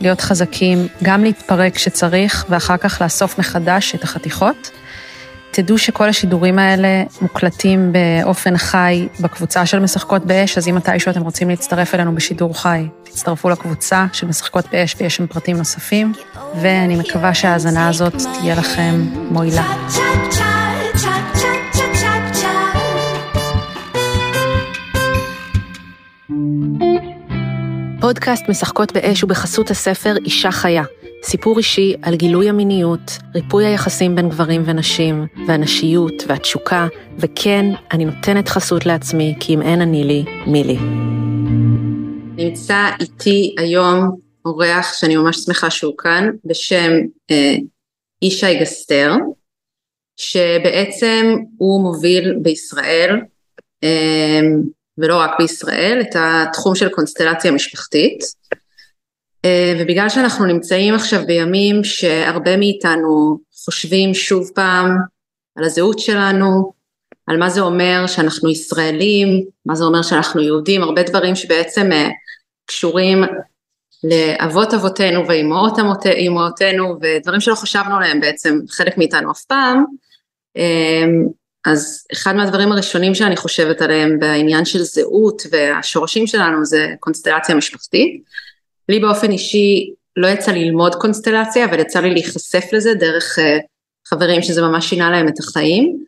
להיות חזקים, גם להתפרק כשצריך, ואחר כך לאסוף מחדש את החתיכות. תדעו שכל השידורים האלה מוקלטים באופן חי בקבוצה של משחקות באש, אז אם מתישהו אתם רוצים להצטרף אלינו בשידור חי, תצטרפו לקבוצה של משחקות באש ויש שם פרטים נוספים, ואני מקווה שההאזנה הזאת תהיה לכם מועילה. פודקאסט משחקות באש הוא בחסות הספר אישה חיה, סיפור אישי על גילוי המיניות, ריפוי היחסים בין גברים ונשים, והנשיות והתשוקה, וכן, אני נותנת חסות לעצמי, כי אם אין אני לי, מי לי. נמצא איתי היום אורח שאני ממש שמחה שהוא כאן, בשם אה, ישי גסטר, שבעצם הוא מוביל בישראל אה, ולא רק בישראל, את התחום של קונסטלציה משפחתית. אה, ובגלל שאנחנו נמצאים עכשיו בימים שהרבה מאיתנו חושבים שוב פעם על הזהות שלנו, על מה זה אומר שאנחנו ישראלים, מה זה אומר שאנחנו יהודים, הרבה דברים שבעצם אה, קשורים לאבות אבותינו ואימהות אימהותינו ודברים שלא חשבנו עליהם בעצם חלק מאיתנו אף פעם, אה, אז אחד מהדברים הראשונים שאני חושבת עליהם בעניין של זהות והשורשים שלנו זה קונסטלציה משפחתית. לי באופן אישי לא יצא לי ללמוד קונסטלציה, אבל יצא לי להיחשף לזה דרך uh, חברים שזה ממש שינה להם את החיים,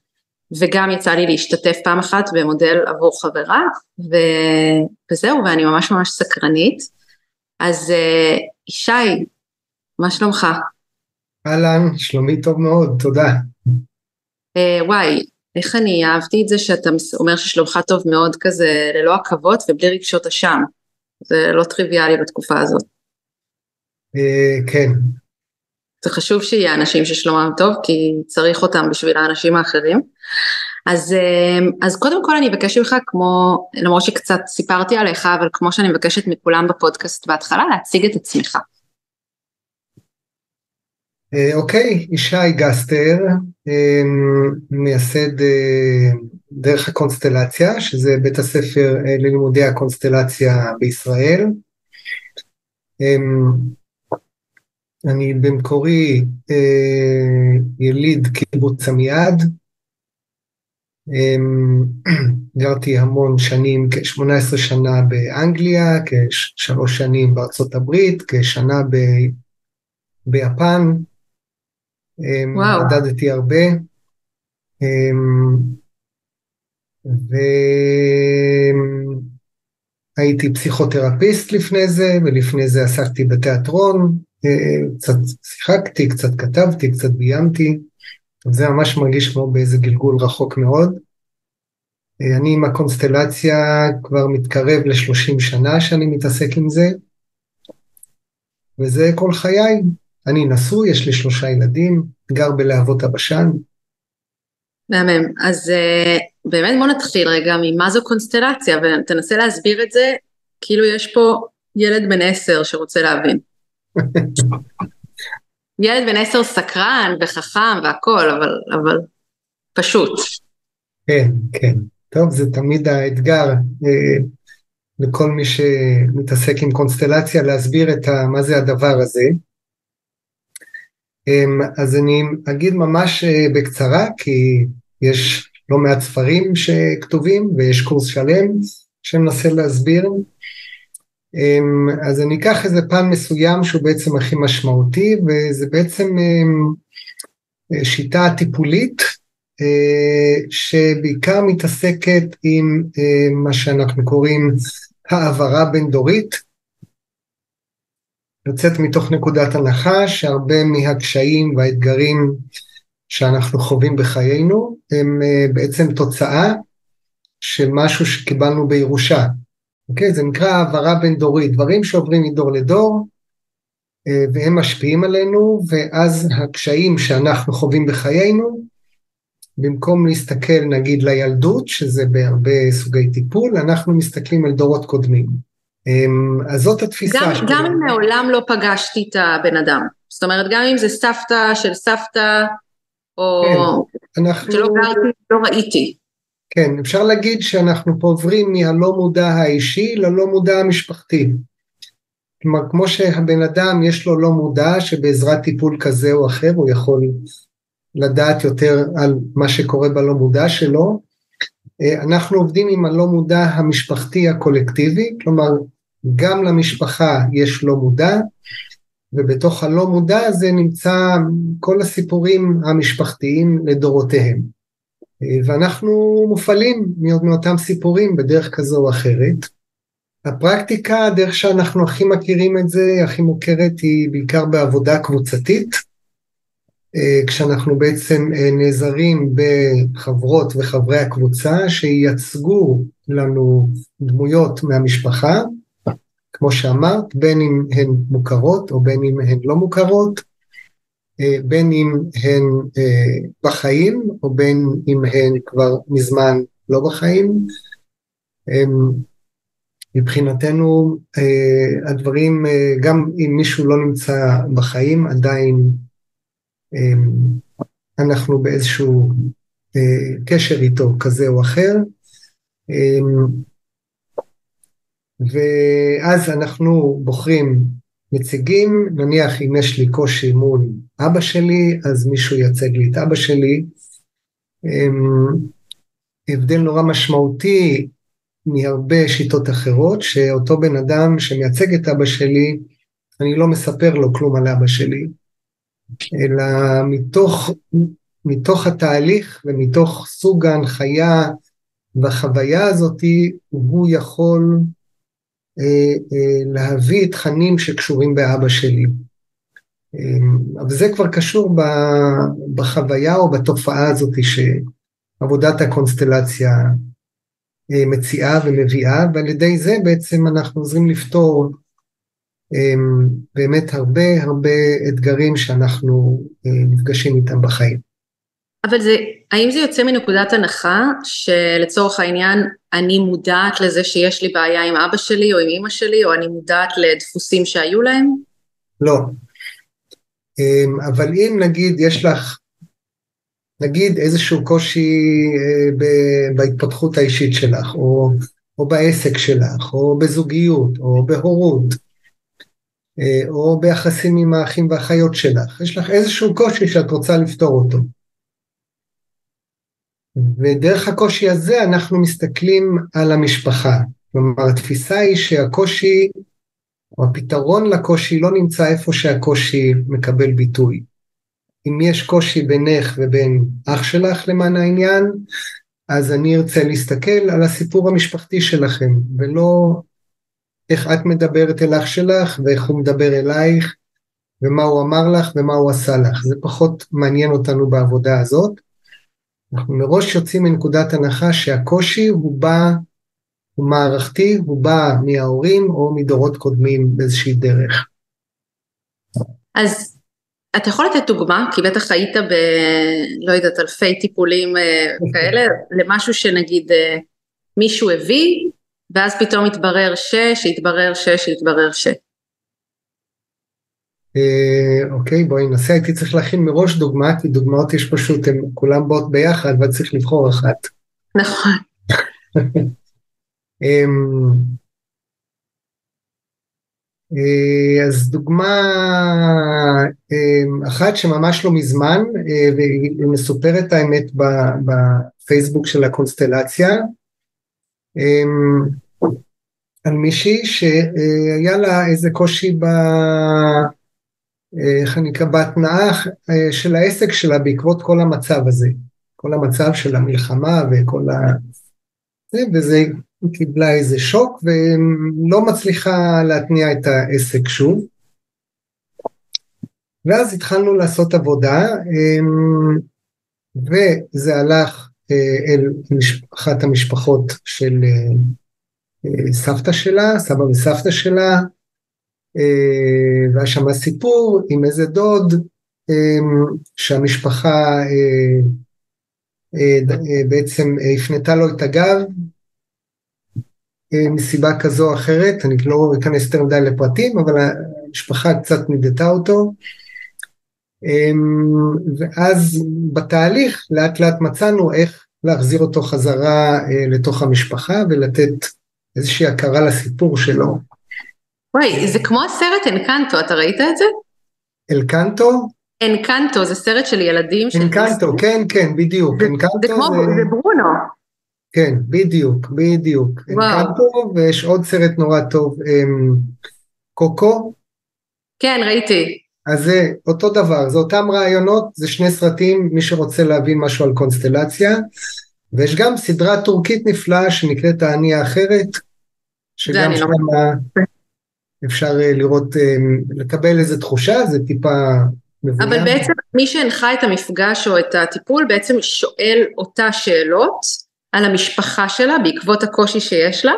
וגם יצא לי להשתתף פעם אחת במודל עבור חברה, ו... וזהו, ואני ממש ממש סקרנית. אז uh, ישי, מה שלומך? אהלן, שלומי טוב מאוד, תודה. Uh, וואי, איך אני אהבתי את זה שאתה אומר ששלומך טוב מאוד כזה ללא עכבות ובלי רגשות אשם. זה לא טריוויאלי בתקופה הזאת. אה, כן. זה חשוב שיהיה אנשים ששלומם טוב כי צריך אותם בשביל האנשים האחרים. אז, אה, אז קודם כל אני אבקש ממך כמו, למרות שקצת סיפרתי עליך, אבל כמו שאני מבקשת מכולם בפודקאסט בהתחלה, להציג את עצמך. אה, אוקיי, ישי גסטר, אה, מייסד אה, דרך הקונסטלציה, שזה בית הספר ללימודי הקונסטלציה בישראל. אני במקורי יליד קיבוץ עמיעד, גרתי המון שנים, כ-18 שנה באנגליה, כשלוש שנים בארצות הברית, כשנה ב... ביפן, מדדתי הרבה. אמ, והייתי פסיכותרפיסט לפני זה, ולפני זה עסקתי בתיאטרון, אה, קצת שיחקתי, קצת כתבתי, קצת ביימתי, זה ממש מרגיש כמו באיזה גלגול רחוק מאוד. אה, אני עם הקונסטלציה כבר מתקרב ל-30 שנה שאני מתעסק עם זה, וזה כל חיי. אני נשוי, יש לי שלושה ילדים, גר בלהבות הבשן. מהמם. אז uh, באמת בוא נתחיל רגע ממה זו קונסטלציה, ותנסה להסביר את זה כאילו יש פה ילד בן עשר שרוצה להבין. ילד בן עשר סקרן וחכם והכול, אבל, אבל פשוט. כן, כן. טוב, זה תמיד האתגר אה, לכל מי שמתעסק עם קונסטלציה להסביר את ה, מה זה הדבר הזה. אמ, אז אני אגיד ממש אה, בקצרה, כי יש לא מעט ספרים שכתובים ויש קורס שלם שמנסה להסביר. אמ, אז אני אקח איזה פן מסוים שהוא בעצם הכי משמעותי, וזה בעצם אמ, שיטה טיפולית שבעיקר מתעסקת עם מה שאנחנו קוראים העברה בין דורית. יוצאת מתוך נקודת הנחה שהרבה מהקשיים והאתגרים שאנחנו חווים בחיינו הם בעצם תוצאה של משהו שקיבלנו בירושה. אוקיי? זה נקרא העברה בין דורית, דברים שעוברים מדור לדור אה, והם משפיעים עלינו, ואז הקשיים שאנחנו חווים בחיינו, במקום להסתכל נגיד לילדות, שזה בהרבה סוגי טיפול, אנחנו מסתכלים על דורות קודמים. אמ, אז זאת התפיסה. גם, שלי. גם אם מעולם לא פגשתי את הבן אדם, זאת אומרת, גם אם זה סבתא של סבתא, או כן, אנחנו... שלא גרתי, לא ראיתי. כן, אפשר להגיד שאנחנו פה עוברים מהלא מודע האישי ללא מודע המשפחתי. כלומר, כמו שהבן אדם יש לו לא מודע שבעזרת טיפול כזה או אחר הוא יכול לדעת יותר על מה שקורה בלא מודע שלו, אה, אנחנו עובדים עם הלא מודע המשפחתי הקולקטיבי, כלומר גם למשפחה יש לא מודע, ובתוך הלא מודע הזה נמצא כל הסיפורים המשפחתיים לדורותיהם. אה, ואנחנו מופעלים מאותם סיפורים בדרך כזו או אחרת. הפרקטיקה, הדרך שאנחנו הכי מכירים את זה, הכי מוכרת, היא בעיקר בעבודה קבוצתית, אה, כשאנחנו בעצם אה, נעזרים בחברות וחברי הקבוצה שייצגו לנו דמויות מהמשפחה, כמו שאמרת, בין אם הן מוכרות או בין אם הן לא מוכרות, אה, בין אם הן בחיים או בין אם הן כבר מזמן לא בחיים. מבחינתנו אה, הדברים, אה, גם אם מישהו לא נמצא בחיים, עדיין אה, אנחנו באיזשהו קשר איתו כזה או אחר. ואז אנחנו בוחרים נציגים, נניח אם יש לי קושי מול אבא שלי, אז מישהו ייצג לי את אבא שלי. הבדל נורא משמעותי מהרבה שיטות אחרות, שאותו בן אדם שמייצג את אבא שלי, אני לא מספר לו כלום על אבא שלי, אלא מתוך, מתוך התהליך ומתוך סוג ההנחיה והחוויה הזאתי, הוא יכול להביא תכנים שקשורים באבא שלי. אה, אבל זה כבר קשור בחוויה או בתופעה הזאת שעבודת הקונסטלציה אה, מציעה ומביאה, ועל ידי זה בעצם אנחנו עוזרים לפתור אה, באמת הרבה הרבה אתגרים שאנחנו אה, נפגשים איתם בחיים. אבל זה, האם זה יוצא מנקודת הנחה שלצורך העניין אני מודעת לזה שיש לי בעיה עם אבא שלי או עם אמא שלי, או אני מודעת לדפוסים שהיו להם? לא. אבל אם נגיד יש לך נגיד איזשהו קושי אה, בהתפתחות האישית שלך, או, או בעסק שלך, או בזוגיות, או בהורות, אה, או ביחסים עם האחים והאחיות שלך, יש לך איזשהו קושי שאת רוצה לפתור אותו. ודרך הקושי הזה אנחנו מסתכלים על המשפחה. כלומר, התפיסה היא שהקושי, או הפתרון לקושי לא נמצא איפה שהקושי מקבל ביטוי. אם יש קושי בינך ובין אח שלך למען העניין, אז אני ארצה להסתכל על הסיפור המשפחתי שלכם, ולא איך את מדברת אל אח שלך ואיך הוא מדבר אלייך, ומה הוא אמר לך ומה הוא עשה לך. זה פחות מעניין אותנו בעבודה הזאת. אנחנו מראש יוצאים מנקודת הנחה שהקושי הוא בא, הוא מערכתי, הוא בא מההורים או מדורות קודמים באיזושהי דרך. אז אתה יכול לתת דוגמה, כי בטח היית ב... לא יודעת, אלפי טיפולים אה, כאלה, למשהו שנגיד אה, מישהו הביא, ואז פתאום התברר ש, שהתברר ש, שהתברר ש. אה, אוקיי, בואי ננסה, הייתי צריך להכין מראש דוגמה, כי דוגמאות יש פשוט, הן כולן באות ביחד, ואת צריך לבחור אחת. נכון. אמ, אה, אז דוגמה אה, אחת שממש לא מזמן, אה, והיא מסופרת האמת בפייסבוק של הקונסטלציה, על מישהי שהיה לה איזה קושי ב... איך אני אקרא? בהתנאה של העסק שלה בעקבות כל המצב הזה. כל המצב של המלחמה וכל ה... זה, וזה קיבלה איזה שוק ולא מצליחה להתניע את העסק שוב. ואז התחלנו לעשות עבודה, אמ, וזה הלך אה, אל אחת המשפחות של אה, אה, סבתא שלה, סבא וסבתא שלה, והיה שם סיפור עם איזה דוד אמ, שהמשפחה בעצם הפנתה לו את הגב מסיבה כזו או אחרת, אני לא אכנס יותר מדי לפרטים, אבל המשפחה קצת נידתה אותו. ואז בתהליך לאט לאט מצאנו איך להחזיר אותו חזרה אה, לתוך המשפחה ולתת איזושהי הכרה לסיפור שלו. וואי, זה כמו הסרט אנקנטו, אתה ראית את זה? אלקנטו? אנקנטו, זה סרט של ילדים. אנקנטו, כן, כן, בדיוק. זה, כמו, זה... ברונו. כן, בדיוק, בדיוק. אנקנטו, ויש עוד סרט נורא טוב, אמ, קוקו. כן, ראיתי. אז זה אותו דבר, זה אותם רעיונות, זה שני סרטים, מי שרוצה להבין משהו על קונסטלציה, ויש גם סדרה טורקית נפלאה שנקראת האני האחרת, שגם שם לא... אפשר אה, לראות, אה, לקבל איזה תחושה, זה טיפה מבוים. אבל בעצם מי שהנחה את המפגש או את הטיפול בעצם שואל אותה שאלות על המשפחה שלה בעקבות הקושי שיש לה,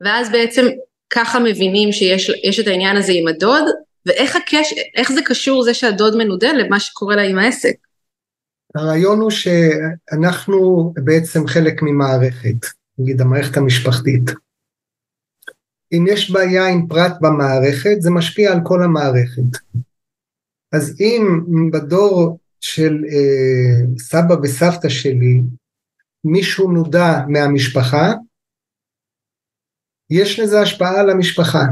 ואז בעצם ככה מבינים שיש את העניין הזה עם הדוד, ואיך הקש... זה קשור זה שהדוד מנודה למה שקורה לה עם העסק? הרעיון הוא שאנחנו בעצם חלק ממערכת, נגיד המערכת המשפחתית. אם יש בעיה עם פרט במערכת, זה משפיע על כל המערכת. אז אם בדור של אה, סבא וסבתא שלי מישהו נודע מהמשפחה, יש לזה השפעה על המשפחה.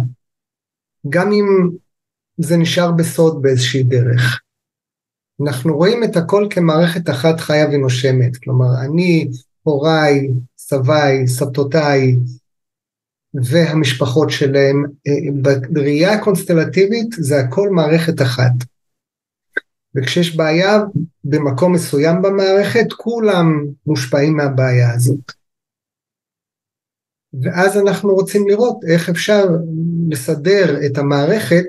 גם אם זה נשאר בסוד באיזושהי דרך. אנחנו רואים את הכל כמערכת אחת חיה ונושמת, כלומר אני, הוריי, סביי, סבתותיי והמשפחות שלהם, אה, בראייה הקונסטלטיבית זה הכל מערכת אחת. וכשיש בעיה במקום מסוים במערכת, כולם מושפעים מהבעיה הזאת. ואז אנחנו רוצים לראות איך אפשר לסדר את המערכת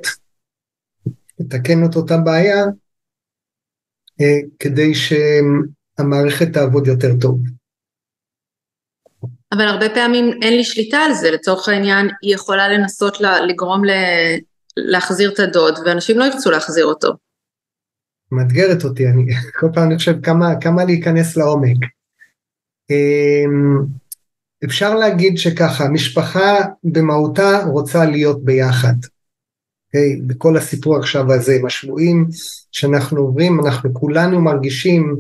לתקן את אותה בעיה אה, כדי שהמערכת תעבוד יותר טוב. אבל הרבה פעמים אין לי שליטה על זה, לצורך העניין היא יכולה לנסות לגרום ל... להחזיר את הדוד ואנשים לא ירצו להחזיר אותו. מאתגרת אותי, אני כל פעם אני חושב כמה, כמה להיכנס לעומק. אמ, אפשר להגיד שככה, משפחה במהותה רוצה להיות ביחד. okay, בכל הסיפור עכשיו הזה עם השבויים שאנחנו עוברים, אנחנו כולנו מרגישים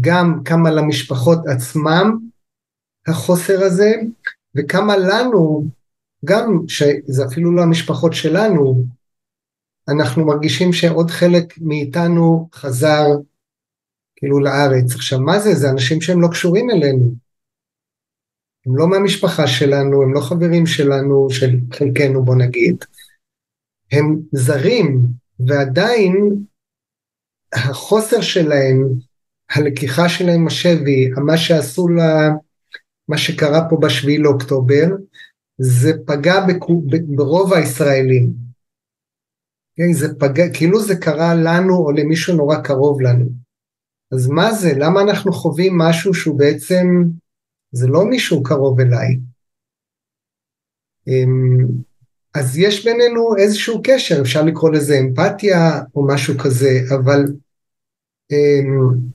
גם כמה למשפחות עצמם החוסר הזה, וכמה לנו, גם שזה אפילו לא המשפחות שלנו, אנחנו מרגישים שעוד חלק מאיתנו חזר כאילו לארץ. עכשיו מה זה? זה אנשים שהם לא קשורים אלינו. הם לא מהמשפחה שלנו, הם לא חברים שלנו, של חלקנו בוא נגיד. הם זרים, ועדיין החוסר שלהם, הלקיחה שלהם השבי, מה שעשו לה, מה שקרה פה בשביעי לאוקטובר, זה פגע בכו, ברוב הישראלים. כן, זה פגע, כאילו זה קרה לנו או למישהו נורא קרוב לנו. אז מה זה? למה אנחנו חווים משהו שהוא בעצם, זה לא מישהו קרוב אליי. אמ, אז יש בינינו איזשהו קשר, אפשר לקרוא לזה אמפתיה או משהו כזה, אבל אמ,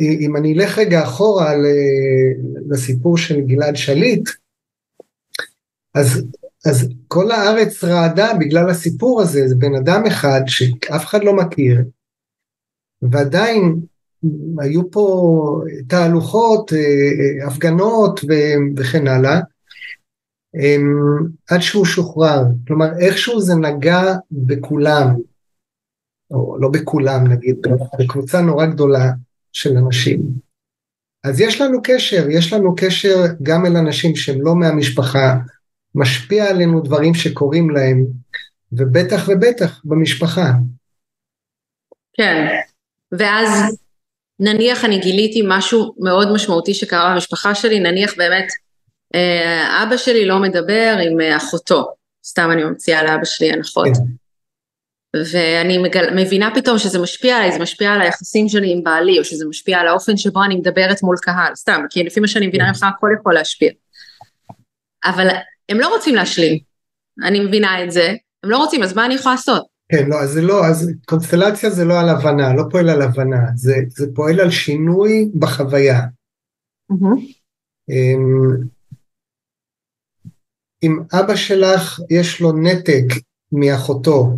אם אני אלך רגע אחורה לסיפור של גלעד שליט, אז, אז כל הארץ רעדה בגלל הסיפור הזה, זה בן אדם אחד שאף אחד לא מכיר, ועדיין היו פה תהלוכות, אה, אה, הפגנות וכן הלאה, עד שהוא שוחרר, כלומר איכשהו זה נגע בכולם, או לא בכולם נגיד, בקבוצה נורא גדולה של אנשים. אז יש לנו קשר, יש לנו קשר גם אל אנשים שהם לא מהמשפחה, משפיע עלינו דברים שקורים להם, ובטח ובטח במשפחה. כן, ואז נניח אני גיליתי משהו מאוד משמעותי שקרה במשפחה שלי, נניח באמת אה, אבא שלי לא מדבר עם אחותו, סתם אני ממציאה לאבא שלי הנחות. כן. ואני מגל... מבינה פתאום שזה משפיע עליי, זה משפיע על היחסים שלי עם בעלי, או שזה משפיע על האופן שבו אני מדברת מול קהל, סתם, כי לפי מה שאני מבינה. ממך הכל יכול להשפיע. אבל הם לא רוצים להשלים, אני מבינה את זה, הם לא רוצים, אז מה אני יכולה לעשות? כן, לא, אז זה לא, אז קונסטלציה זה לא על הבנה, לא פועל על הבנה, זה, זה פועל על שינוי בחוויה. Mm-hmm. אם אבא שלך יש לו נתק מאחותו,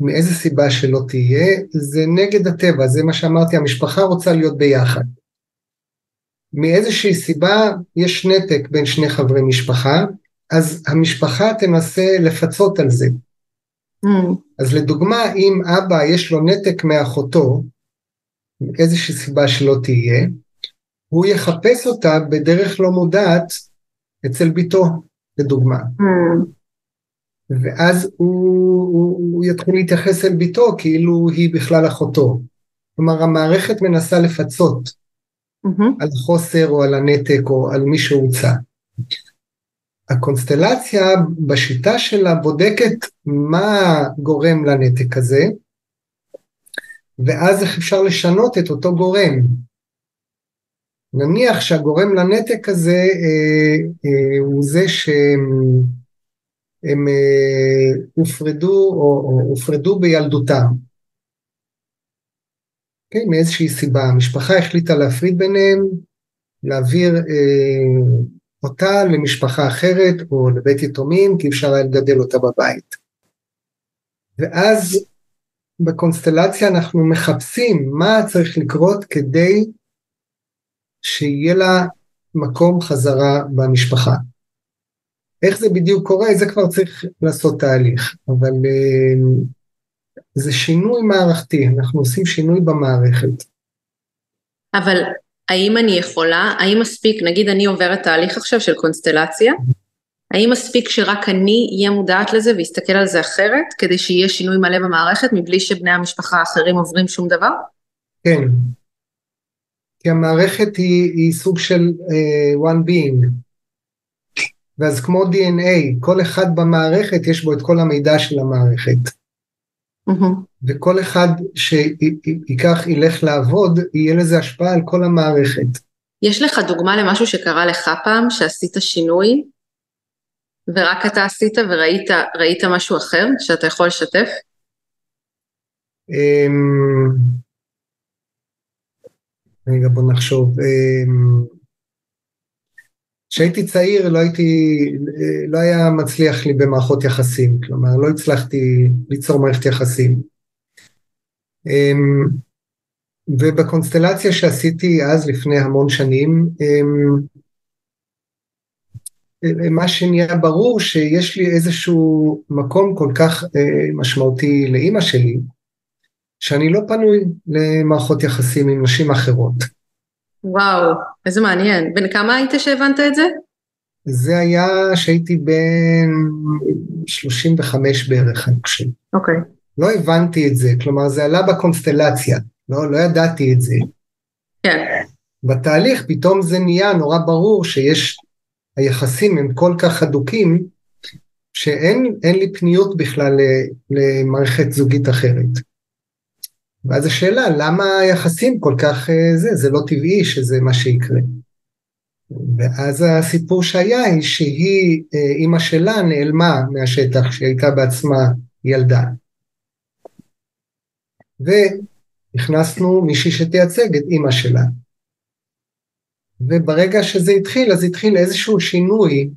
מאיזה סיבה שלא תהיה, זה נגד הטבע, זה מה שאמרתי, המשפחה רוצה להיות ביחד. מאיזושהי סיבה יש נתק בין שני חברי משפחה, אז המשפחה תנסה לפצות על זה. Mm. אז לדוגמה, אם אבא יש לו נתק מאחותו, מאיזושהי סיבה שלא תהיה, הוא יחפש אותה בדרך לא מודעת אצל ביתו, לדוגמה. Mm. ואז הוא, הוא, הוא יתחיל להתייחס אל ביתו כאילו היא בכלל אחותו. כלומר, המערכת מנסה לפצות mm-hmm. על חוסר או על הנתק או על מי שהוצא. הקונסטלציה בשיטה שלה בודקת מה גורם לנתק הזה, ואז איך אפשר לשנות את אותו גורם. נניח שהגורם לנתק הזה אה, אה, הוא זה שהם אה, הופרדו או, הופרדו בילדותם. כן, מאיזושהי סיבה, המשפחה החליטה להפריד ביניהם, להעביר אה, אותה למשפחה אחרת או לבית יתומים, כי אפשר היה לגדל אותה בבית. ואז בקונסטלציה אנחנו מחפשים מה צריך לקרות כדי שיהיה לה מקום חזרה במשפחה. איך זה בדיוק קורה, זה כבר צריך לעשות תהליך, אבל אה, זה שינוי מערכתי, אנחנו עושים שינוי במערכת. אבל האם אני יכולה, האם מספיק, נגיד אני עוברת תהליך עכשיו של קונסטלציה, האם מספיק שרק אני אהיה מודעת לזה ואסתכל על זה אחרת, כדי שיהיה שינוי מלא במערכת מבלי שבני המשפחה האחרים עוברים שום דבר? כן. כי המערכת היא, היא סוג של uh, one being. ואז כמו DNA, כל אחד במערכת יש בו את כל המידע של המערכת. Mm-hmm. וכל אחד שייקח, ילך לעבוד, יהיה לזה השפעה על כל המערכת. יש לך דוגמה למשהו שקרה לך פעם, שעשית שינוי, ורק אתה עשית וראית משהו אחר שאתה יכול לשתף? אמ, רגע בוא נחשוב. כשהייתי צעיר לא הייתי, לא היה מצליח לי במערכות יחסים, כלומר לא הצלחתי ליצור מערכת יחסים. אמ, ובקונסטלציה שעשיתי אז לפני המון שנים, אמ, מה שנהיה ברור שיש לי איזשהו מקום כל כך אה, משמעותי לאימא שלי, שאני לא פנוי למערכות יחסים עם נשים אחרות. וואו, איזה מעניין. בן כמה היית שהבנת את זה? זה היה שהייתי בן 35 בערך, אני חושב. אוקיי. Okay. לא הבנתי את זה, כלומר זה עלה בקונסטלציה, לא, לא ידעתי את זה. כן. בתהליך פתאום זה נהיה נורא ברור שיש, היחסים הם כל כך הדוקים, שאין לי פניות בכלל למערכת זוגית אחרת. ואז השאלה, למה היחסים כל כך אה, זה, זה לא טבעי שזה מה שיקרה. ואז הסיפור שהיה היא שהיא, אה, אימא שלה נעלמה מהשטח שהיא הייתה בעצמה ילדה. והכנסנו מישהי שתייצג את אימא שלה. וברגע שזה התחיל, אז התחיל איזשהו שינוי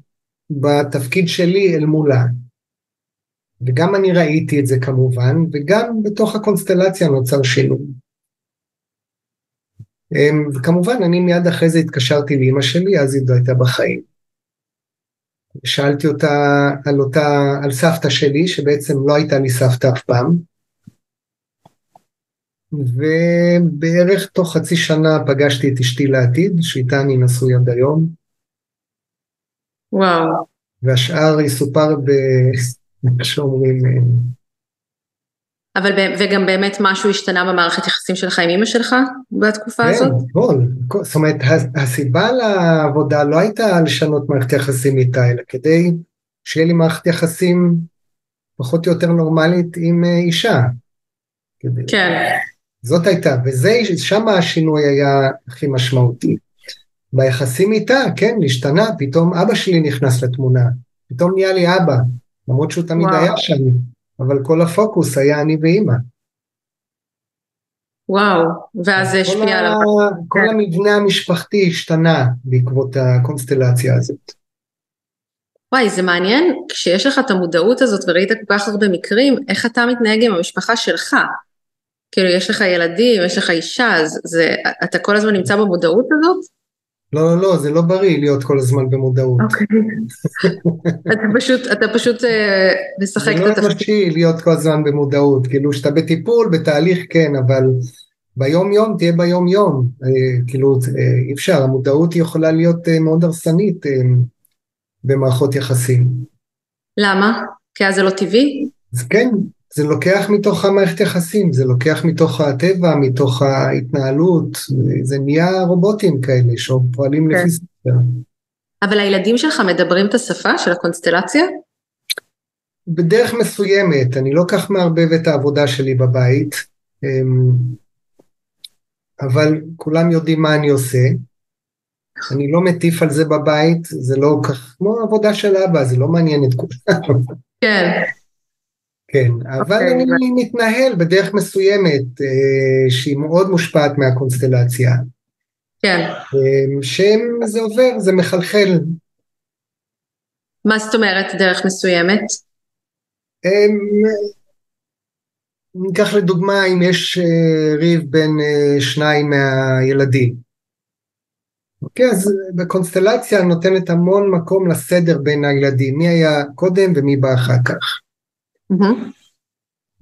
בתפקיד שלי אל מולה. וגם אני ראיתי את זה כמובן, וגם בתוך הקונסטלציה נוצר שינוי. אמ, וכמובן אני מיד אחרי זה התקשרתי לאמא שלי, אז היא לא הייתה בחיים. שאלתי אותה על אותה, על סבתא שלי, שבעצם לא הייתה לי סבתא אף פעם. ובערך תוך חצי שנה פגשתי את אשתי לעתיד, שאיתה אני נשוי עד היום. וואו. והשאר יסופר ב... שאומרים, אבל וגם באמת משהו השתנה במערכת יחסים שלך עם אמא שלך בתקופה כן, הזאת? כן, הכל. זאת אומרת, הסיבה לעבודה לא הייתה לשנות מערכת יחסים איתה, אלא כדי שיהיה לי מערכת יחסים פחות או יותר נורמלית עם אה, אישה. כן. זאת הייתה, ושם השינוי היה הכי משמעותי. ביחסים איתה, כן, השתנה, פתאום אבא שלי נכנס לתמונה, פתאום נהיה לי אבא, למרות שהוא תמיד וואו. היה שם, אבל כל הפוקוס היה אני ואימא. וואו, ואז זה השפיע עליו. כל כן. המבנה המשפחתי השתנה בעקבות הקונסטלציה הזאת. וואי, זה מעניין, כשיש לך את המודעות הזאת וראית כל כך הרבה מקרים, איך אתה מתנהג עם המשפחה שלך? כאילו, יש לך ילדים, יש לך אישה, אז זה, אתה כל הזמן נמצא במודעות הזאת? לא, לא, לא, זה לא בריא להיות כל הזמן במודעות. אוקיי. אתה פשוט, אתה פשוט אה, משחק את התפקיד. זה לא אנושי להיות כל הזמן במודעות, כאילו שאתה בטיפול, בתהליך כן, אבל ביום יום תהיה ביום יום, אה, כאילו אה, אי אפשר, המודעות יכולה להיות מאוד הרסנית במערכות יחסים. למה? כי אז זה לא טבעי? אז כן, זה לוקח מתוך המערכת יחסים, זה לוקח מתוך הטבע, מתוך ההתנהלות, זה נהיה רובוטים כאלה שפועלים כן. לפי ספר. אבל הילדים שלך מדברים את השפה של הקונסטלציה? בדרך מסוימת, אני לא כך מערבב את העבודה שלי בבית, אמ, אבל כולם יודעים מה אני עושה. אני לא מטיף על זה בבית, זה לא כך כמו עבודה של אבא, זה לא מעניין את כולם. כן. כן, אבל okay. אוקיי, אני מתנהל בדרך מסוימת אה, שהיא מאוד מושפעת מהקונסטלציה. כן. אה, שם זה עובר, זה מחלחל. מה זאת אומרת דרך מסוימת? אה, ניקח לדוגמה אם יש אה, ריב בין שניים מהילדים. אוקיי, אז בקונסטלציה נותנת המון מקום לסדר בין הילדים, מי היה קודם ומי בא אחר כך.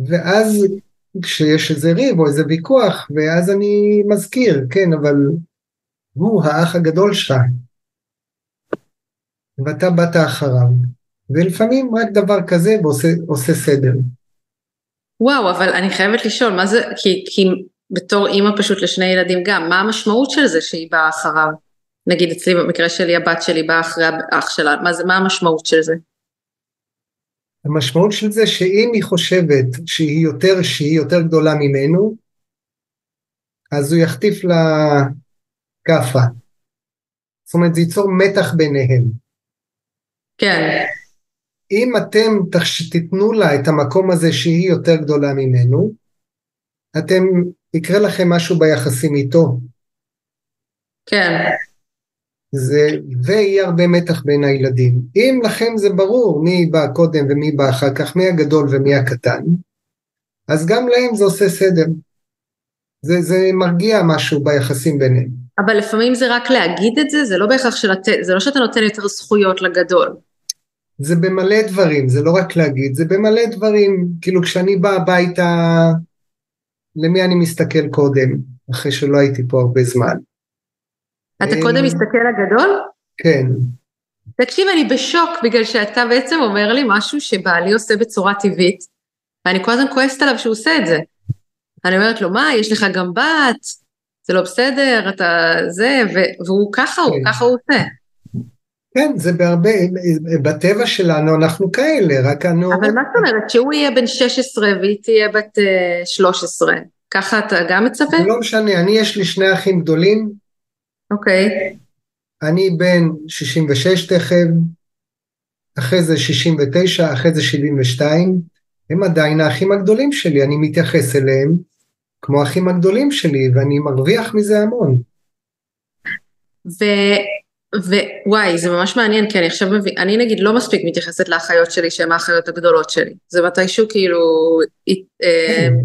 ואז כשיש איזה ריב או איזה ויכוח, ואז אני מזכיר, כן, אבל הוא האח הגדול שלך, ואתה באת אחריו, ולפעמים רק דבר כזה ועושה סדר. וואו, אבל אני חייבת לשאול, מה זה, כי, כי בתור אימא פשוט לשני ילדים גם, מה המשמעות של זה שהיא באה אחריו? נגיד אצלי במקרה שלי הבת שלי באה אחרי האח שלה, מה, זה, מה המשמעות של זה? המשמעות של זה שאם היא חושבת שהיא יותר, שהיא יותר גדולה ממנו, אז הוא יחטיף לה כאפה. זאת אומרת, זה ייצור מתח ביניהם. כן. אם אתם תיתנו לה את המקום הזה שהיא יותר גדולה ממנו, אתם, יקרה לכם משהו ביחסים איתו. כן. זה, ויהיה הרבה מתח בין הילדים. אם לכם זה ברור מי בא קודם ומי בא אחר כך, מי הגדול ומי הקטן, אז גם להם זה עושה סדר. זה, זה מרגיע משהו ביחסים ביניהם. אבל לפעמים זה רק להגיד את זה, זה לא בהכרח שלת... זה לא שאתה נותן יותר זכויות לגדול. זה במלא דברים, זה לא רק להגיד, זה במלא דברים. כאילו כשאני בא הביתה, למי אני מסתכל קודם, אחרי שלא הייתי פה הרבה זמן? אתה אה, קודם מסתכל הגדול? כן. תקשיב, אני בשוק, בגלל שאתה בעצם אומר לי משהו שבעלי עושה בצורה טבעית, ואני כל הזמן כועסת עליו שהוא עושה את זה. אני אומרת לו, מה, יש לך גם בת, זה לא בסדר, אתה זה, והוא ככה, הוא כן. ככה הוא עושה. כן, זה בהרבה, בטבע שלנו אנחנו כאלה, רק אנו... אבל מה זאת אומרת, שהוא יהיה בן 16 והיא תהיה בת 13, אה, ככה אתה גם מצפה? לא משנה, אני יש לי שני אחים גדולים, אוקיי. Okay. אני בן 66 תכף, אחרי זה 69, אחרי זה 72, הם עדיין האחים הגדולים שלי, אני מתייחס אליהם כמו האחים הגדולים שלי, ואני מרוויח מזה המון. ווואי, זה ממש מעניין, כי אני עכשיו מבין, אני נגיד לא מספיק מתייחסת לאחיות שלי שהן האחיות הגדולות שלי. זה מתישהו כאילו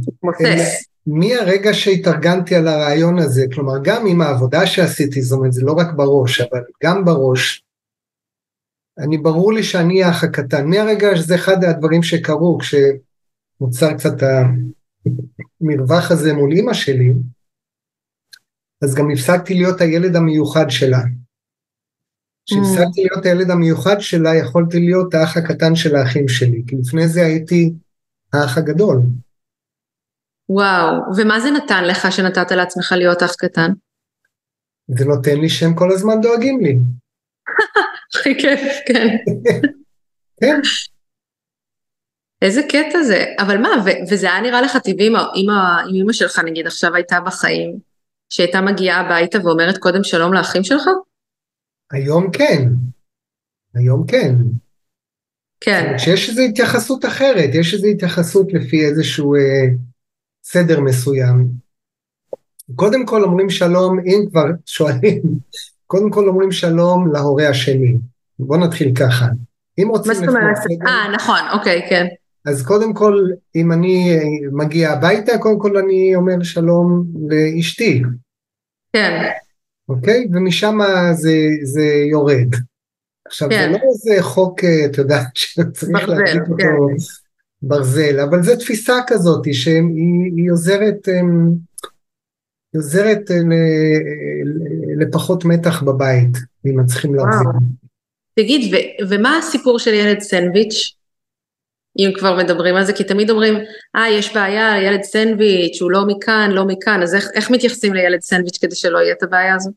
התמוסס. מהרגע שהתארגנתי על הרעיון הזה, כלומר גם עם העבודה שעשיתי, זאת אומרת זה לא רק בראש, אבל גם בראש, אני ברור לי שאני האח הקטן, מהרגע שזה אחד הדברים שקרו כשנוצר קצת המרווח הזה מול אימא שלי, אז גם הפסקתי להיות הילד המיוחד שלה. כשהפסקתי mm. להיות הילד המיוחד שלה, יכולתי להיות האח הקטן של האחים שלי, כי לפני זה הייתי האח הגדול. וואו, ומה זה נתן לך שנתת לעצמך להיות אח קטן? זה נותן לי שהם כל הזמן דואגים לי. הכי כיף, כן. כן. איזה קטע זה, אבל מה, ו- וזה היה נראה לך טבעי אם אימא שלך נגיד עכשיו הייתה בחיים, שהייתה מגיעה הביתה ואומרת קודם שלום לאחים שלך? היום כן, היום כן. כן. שיש איזו התייחסות אחרת, יש איזו התייחסות לפי איזשהו אה, סדר מסוים. קודם כל אומרים שלום, אם כבר שואלים, קודם כל אומרים שלום להורה השני. בוא נתחיל ככה. אם רוצים... מה זאת אומרת? אה, נכון, אוקיי, כן. אז קודם כל, אם אני מגיע הביתה, קודם כל אני אומר שלום לאשתי. כן. אוקיי? ומשם זה, זה יורד. עכשיו, כן. זה לא איזה חוק, אה, את יודעת, שצריך להגיד אותו כן. ברזל, אבל זו תפיסה כזאת שהיא עוזרת, היא עוזרת אה, לפחות מתח בבית, אם מצליחים להחזיק. תגיד, ו- ומה הסיפור של ילד סנדוויץ'? אם כבר מדברים על זה, כי תמיד אומרים, אה, יש בעיה, ילד סנדוויץ', הוא לא מכאן, לא מכאן, אז איך, איך מתייחסים לילד סנדוויץ' כדי שלא יהיה את הבעיה הזו?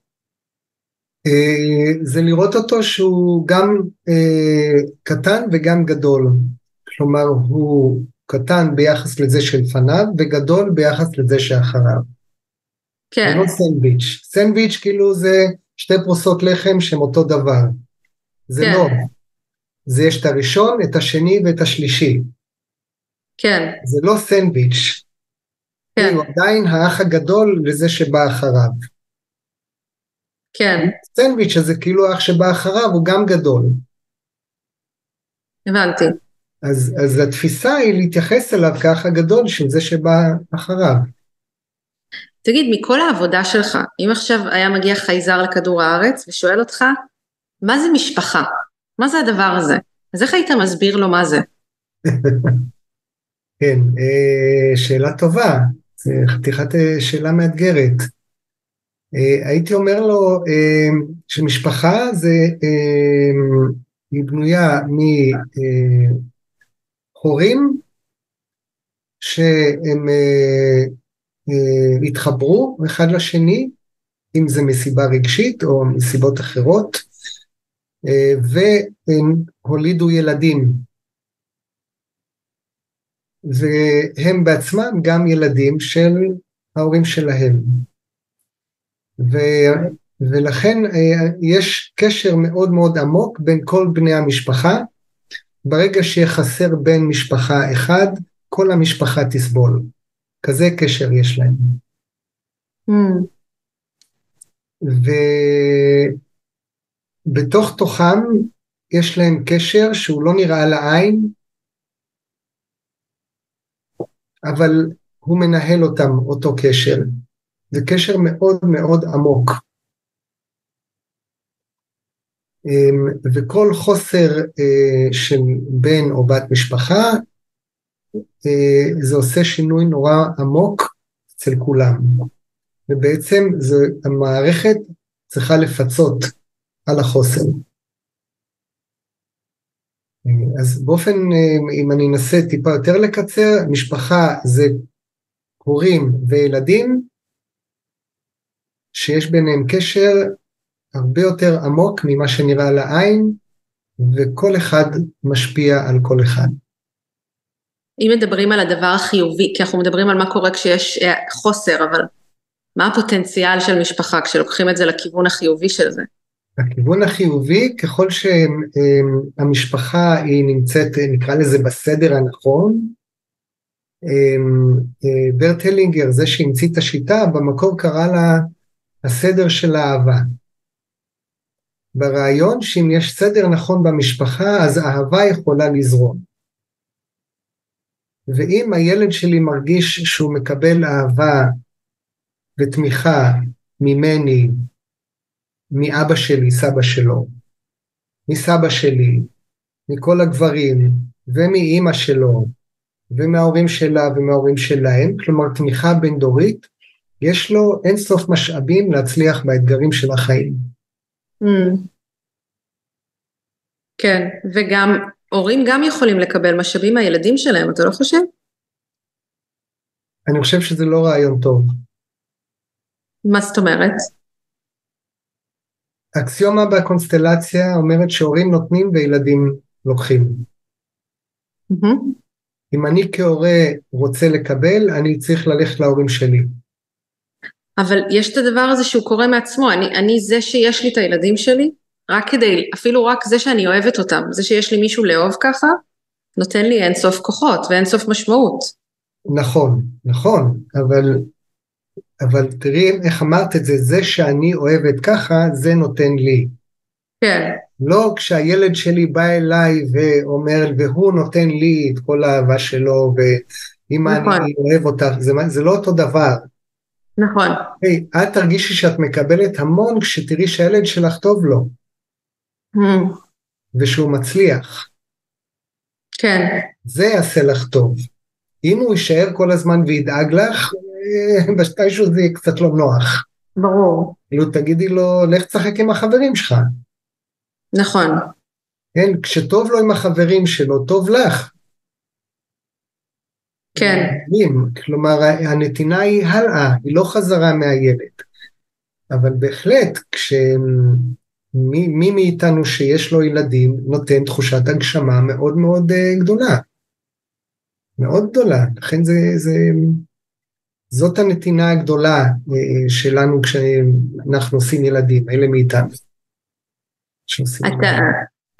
אה, זה לראות אותו שהוא גם אה, קטן וגם גדול. כלומר, הוא קטן ביחס לזה שלפניו וגדול ביחס לזה שאחריו. כן. זה לא סנדוויץ'. סנדוויץ' כאילו זה שתי פרוסות לחם שהן אותו דבר. זה כן. לא. זה יש את הראשון, את השני ואת השלישי. כן. זה לא סנדוויץ'. כן. הוא עדיין האח הגדול לזה שבא אחריו. כן. סנדוויץ' הזה כאילו האח שבא אחריו הוא גם גדול. הבנתי. אז, אז התפיסה היא להתייחס אליו כאח הגדול של זה שבא אחריו. תגיד, מכל העבודה שלך, אם עכשיו היה מגיע חייזר לכדור הארץ ושואל אותך, מה זה משפחה? מה זה הדבר הזה? אז איך היית מסביר לו מה זה? כן, אה, שאלה טובה, חתיכת אה, שאלה מאתגרת. אה, הייתי אומר לו שמשפחה זה, היא בנויה מהורים שהם התחברו אחד לשני, אם זה מסיבה רגשית או מסיבות אחרות, והולידו ילדים. והם בעצמם גם ילדים של ההורים שלהם. ו, ולכן אה, יש קשר מאוד מאוד עמוק בין כל בני המשפחה. ברגע שיהיה חסר בן משפחה אחד, כל המשפחה תסבול. כזה קשר יש להם. Mm. ו... בתוך תוכם יש להם קשר שהוא לא נראה לעין, אבל הוא מנהל אותם, אותו קשר. זה קשר מאוד מאוד עמוק. אמ, וכל חוסר אה, של בן או בת משפחה, אה, זה עושה שינוי נורא עמוק אצל כולם. ובעצם זה, המערכת צריכה לפצות על החוסן. אז באופן, אם אני אנסה טיפה יותר לקצר, משפחה זה הורים וילדים שיש ביניהם קשר הרבה יותר עמוק ממה שנראה לעין, וכל אחד משפיע על כל אחד. אם מדברים על הדבר החיובי, כי אנחנו מדברים על מה קורה כשיש אה, חוסר, אבל מה הפוטנציאל של משפחה כשלוקחים את זה לכיוון החיובי של זה? הכיוון החיובי, ככל שהמשפחה היא נמצאת, נקרא לזה, בסדר הנכון, ברט הלינגר, זה שהמציא את השיטה, במקור קרא לה הסדר של האהבה. ברעיון שאם יש סדר נכון במשפחה, אז אהבה יכולה לזרום. ואם הילד שלי מרגיש שהוא מקבל אהבה ותמיכה ממני, מאבא שלי, סבא שלו, מסבא שלי, מכל הגברים, ומאימא שלו, ומההורים שלה ומההורים שלהם, כלומר תמיכה בין דורית, יש לו אין סוף משאבים להצליח באתגרים של החיים. Mm. כן, וגם הורים גם יכולים לקבל משאבים מהילדים שלהם, אתה לא חושב? אני חושב שזה לא רעיון טוב. מה זאת אומרת? אקסיומה בקונסטלציה אומרת שהורים נותנים וילדים לוקחים. Mm-hmm. אם אני כהורה רוצה לקבל, אני צריך ללכת להורים שלי. אבל יש את הדבר הזה שהוא קורה מעצמו, אני, אני זה שיש לי את הילדים שלי, רק כדי, אפילו רק זה שאני אוהבת אותם, זה שיש לי מישהו לאהוב ככה, נותן לי אינסוף כוחות ואין סוף משמעות. נכון, נכון, אבל, אבל תראי איך אמרת את זה, זה שאני אוהבת ככה, זה נותן לי. כן. לא כשהילד שלי בא אליי ואומר, והוא נותן לי את כל האהבה שלו, ואם נכון. אני אוהב אותך, זה, זה לא אותו דבר. נכון. Hey, את תרגישי שאת מקבלת המון כשתראי שהילד שלך טוב לו. Mm. ושהוא מצליח. כן. זה יעשה לך טוב. אם הוא יישאר כל הזמן וידאג לך, אה, בשתישהו זה יהיה קצת לא נוח. ברור. כאילו תגידי לו, לך תשחק עם החברים שלך. נכון. כן, כשטוב לו עם החברים שלו, טוב לך. כן. כלומר, הנתינה היא הלאה, היא לא חזרה מהילד. אבל בהחלט, כשמי מי מאיתנו שיש לו ילדים נותן תחושת הגשמה מאוד מאוד uh, גדולה. מאוד גדולה. לכן זה, זה, זאת הנתינה הגדולה uh, שלנו כשאנחנו עושים ילדים, אלה מאיתנו. אתה,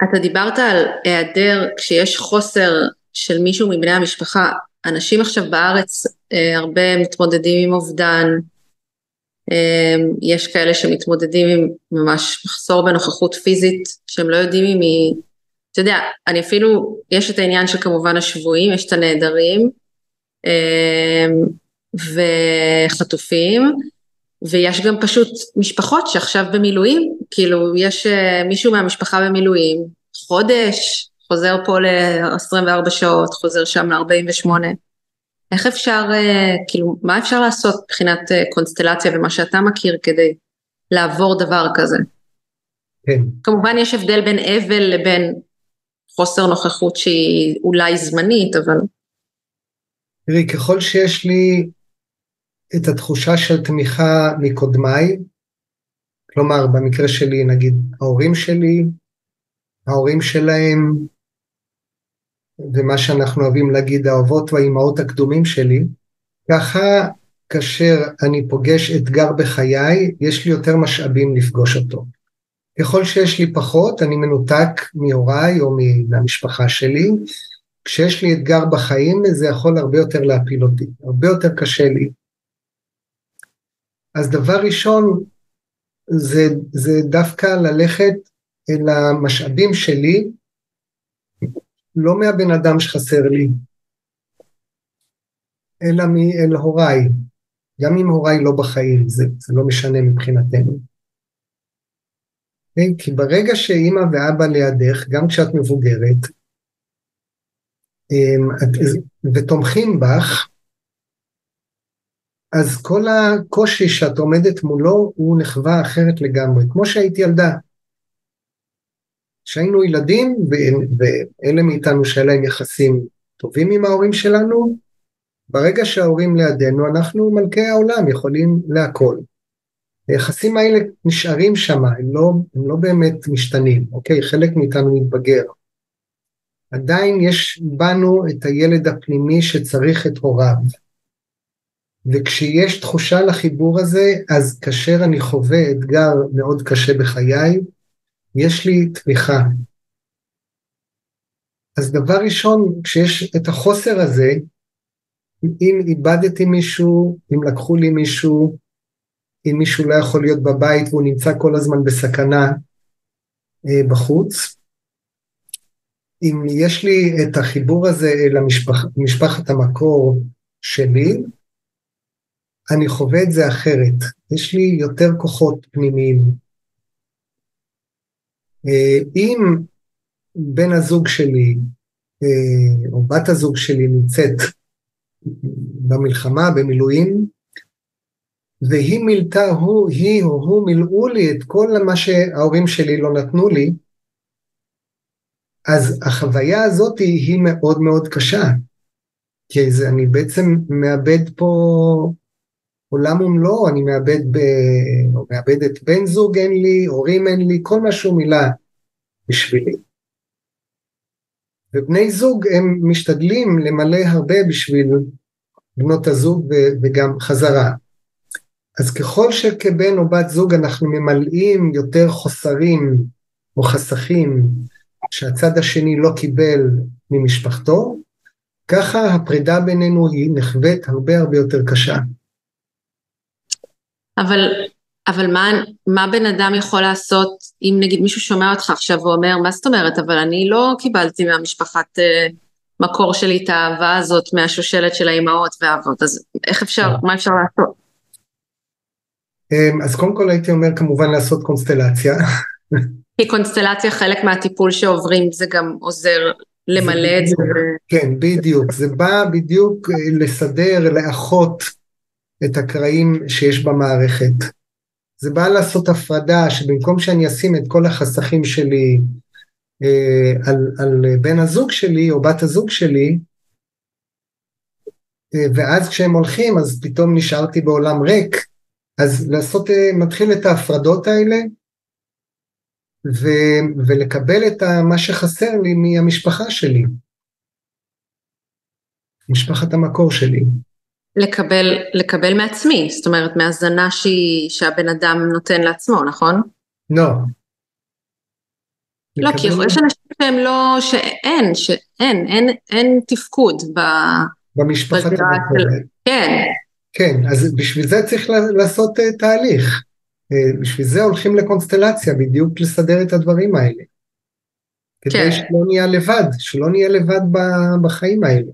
אתה דיברת על היעדר, כשיש חוסר של מישהו מבני המשפחה, אנשים עכשיו בארץ אה, הרבה מתמודדים עם אובדן, אה, יש כאלה שמתמודדים עם ממש מחסור בנוכחות פיזית, שהם לא יודעים אם היא, אתה יודע, אני אפילו, יש את העניין של כמובן השבויים, יש את הנעדרים אה, וחטופים, ויש גם פשוט משפחות שעכשיו במילואים, כאילו יש מישהו מהמשפחה במילואים, חודש, חוזר פה ל-24 שעות, חוזר שם ל-48. איך אפשר, אה, כאילו, מה אפשר לעשות מבחינת אה, קונסטלציה ומה שאתה מכיר כדי לעבור דבר כזה? כן. כמובן יש הבדל בין אבל לבין חוסר נוכחות שהיא אולי זמנית, אבל... תראי, ככל שיש לי את התחושה של תמיכה מקודמיי, כלומר, במקרה שלי, נגיד, ההורים שלי, ההורים שלהם, ומה שאנחנו אוהבים להגיד האהובות והאימהות הקדומים שלי, ככה כאשר אני פוגש אתגר בחיי, יש לי יותר משאבים לפגוש אותו. ככל שיש לי פחות, אני מנותק מהוריי או מהמשפחה שלי. כשיש לי אתגר בחיים, זה יכול הרבה יותר להפיל אותי, הרבה יותר קשה לי. אז דבר ראשון, זה, זה דווקא ללכת אל המשאבים שלי, לא מהבן אדם שחסר לי, אלא מאל הוריי. גם אם הוריי לא בחיים, זה, זה לא משנה מבחינתנו. Okay, כי ברגע שאימא ואבא לידך, גם כשאת מבוגרת, אמ, את, ותומכים בך, אז כל הקושי שאת עומדת מולו הוא נחווה אחרת לגמרי, כמו שהייתי ילדה. כשהיינו ילדים, ואלה מאיתנו שהיה להם יחסים טובים עם ההורים שלנו, ברגע שההורים לידינו, אנחנו מלכי העולם, יכולים להכל. היחסים האלה נשארים שם, הם לא, הם לא באמת משתנים, אוקיי? חלק מאיתנו מתבגר. עדיין יש בנו את הילד הפנימי שצריך את הוריו. וכשיש תחושה לחיבור הזה, אז כאשר אני חווה אתגר מאוד קשה בחיי, יש לי תמיכה. אז דבר ראשון, כשיש את החוסר הזה, אם איבדתי מישהו, אם לקחו לי מישהו, אם מישהו לא יכול להיות בבית והוא נמצא כל הזמן בסכנה אה, בחוץ, אם יש לי את החיבור הזה אל המשפח, משפחת המקור שלי, אני חווה את זה אחרת. יש לי יותר כוחות פנימיים, אם בן הזוג שלי אה, או בת הזוג שלי נמצאת במלחמה, במילואים, והיא מילתה, הוא, היא או הוא מילאו לי את כל מה שההורים שלי לא נתנו לי, אז החוויה הזאת היא מאוד מאוד קשה. כי זה, אני בעצם מאבד פה עולם ומלואו, אני מאבד, ב... או מאבד את בן זוג אין לי, הורים אין לי, כל מה שהוא מילה בשבילי. ובני זוג הם משתדלים למלא הרבה בשביל בנות הזוג וגם חזרה. אז ככל שכבן או בת זוג אנחנו ממלאים יותר חוסרים או חסכים שהצד השני לא קיבל ממשפחתו, ככה הפרידה בינינו היא נחווית הרבה הרבה יותר קשה. אבל, אבל מה, מה בן אדם יכול לעשות אם נגיד מישהו שומע אותך עכשיו ואומר, מה זאת אומרת, אבל אני לא קיבלתי מהמשפחת אה, מקור שלי את האהבה הזאת מהשושלת של האימהות והאבות, אז איך אפשר, מה אפשר לעשות? אמ, אז קודם כל הייתי אומר כמובן לעשות קונסטלציה. כי קונסטלציה חלק מהטיפול שעוברים זה גם עוזר למלא את זה. כן, בדיוק. זה בא בדיוק אה, לסדר, לאחות את הקרעים שיש במערכת. זה בא לעשות הפרדה שבמקום שאני אשים את כל החסכים שלי אה, על, על בן הזוג שלי או בת הזוג שלי, אה, ואז כשהם הולכים אז פתאום נשארתי בעולם ריק, אז לעשות, אה, מתחיל את ההפרדות האלה, ו, ולקבל את מה שחסר לי מהמשפחה שלי, משפחת המקור שלי. לקבל, לקבל מעצמי, זאת אומרת מהזנה שהיא, שהבן אדם נותן לעצמו, נכון? לא. לא, כי יש אנשים שהם לא, שאין, שאין, אין, אין תפקוד ב... במשפחת המקור. כן. כן, אז בשביל זה צריך לעשות uh, תהליך. Uh, בשביל זה הולכים לקונסטלציה, בדיוק לסדר את הדברים האלה. כדי כן. שלא נהיה לבד, שלא נהיה לבד בחיים האלה.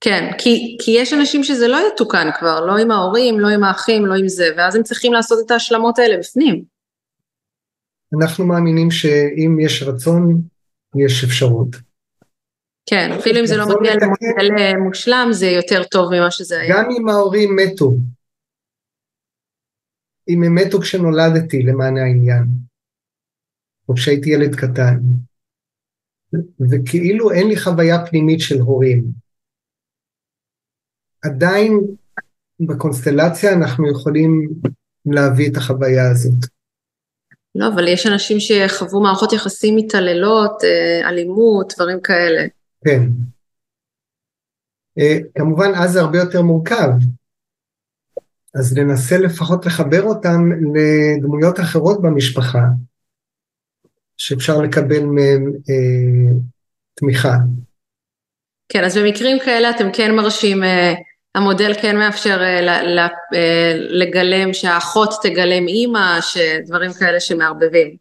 כן, כי, כי יש אנשים שזה לא יתוקן כבר, לא עם ההורים, לא עם האחים, לא עם זה, ואז הם צריכים לעשות את ההשלמות האלה בפנים. אנחנו מאמינים שאם יש רצון, יש אפשרות. כן, אפילו אם זה לא מגיע למודל אה, מושלם, זה יותר טוב ממה שזה היה. גם אם ההורים מתו, אם הם מתו כשנולדתי למען העניין, או כשהייתי ילד קטן, וכאילו אין לי חוויה פנימית של הורים, עדיין בקונסטלציה אנחנו יכולים להביא את החוויה הזאת. לא, אבל יש אנשים שחוו מערכות יחסים מתעללות, אה, אלימות, דברים כאלה. כן. אה, כמובן אז זה הרבה יותר מורכב, אז ננסה לפחות לחבר אותם לדמויות אחרות במשפחה, שאפשר לקבל מהם אה, תמיכה. כן, אז במקרים כאלה אתם כן מרשים אה, המודל כן מאפשר אה, אה, לגלם, שהאחות תגלם אימא, שדברים כאלה שמערבבים.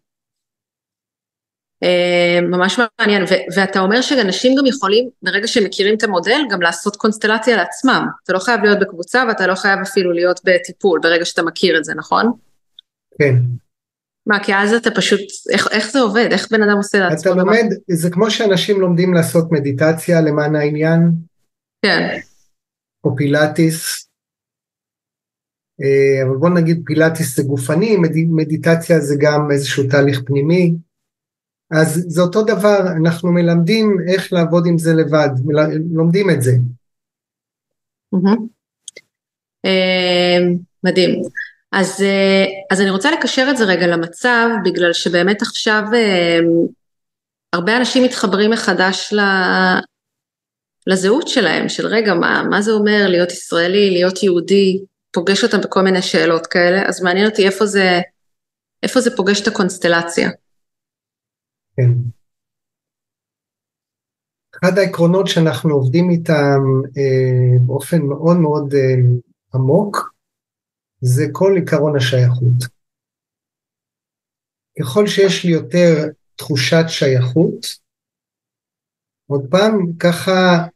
אה, ממש מעניין, ואתה אומר שאנשים גם יכולים, ברגע שהם מכירים את המודל, גם לעשות קונסטלציה לעצמם. אתה לא חייב להיות בקבוצה ואתה לא חייב אפילו להיות בטיפול, ברגע שאתה מכיר את זה, נכון? כן. מה, כי אז אתה פשוט, איך, איך זה עובד? איך בן אדם עושה לעצמו? אתה לומד, זה כמו שאנשים לומדים לעשות מדיטציה למען העניין. כן. או פילאטיס, אה, אבל בוא נגיד פילאטיס זה גופני, מדיטציה זה גם איזשהו תהליך פנימי, אז זה אותו דבר, אנחנו מלמדים איך לעבוד עם זה לבד, לומדים את זה. אה, מדהים. אז, אה, אז אני רוצה לקשר את זה רגע למצב, בגלל שבאמת עכשיו הרבה אנשים מתחברים מחדש לזהות שלהם, של רגע, מה, מה זה אומר להיות ישראלי, להיות יהודי, פוגש אותם בכל מיני שאלות כאלה, אז מעניין אותי איפה זה, איפה זה פוגש את הקונסטלציה. כן. אחד העקרונות שאנחנו עובדים איתם אה, באופן מאוד מאוד אה, עמוק, זה כל עיקרון השייכות. ככל שיש לי יותר תחושת שייכות, עוד פעם, ככה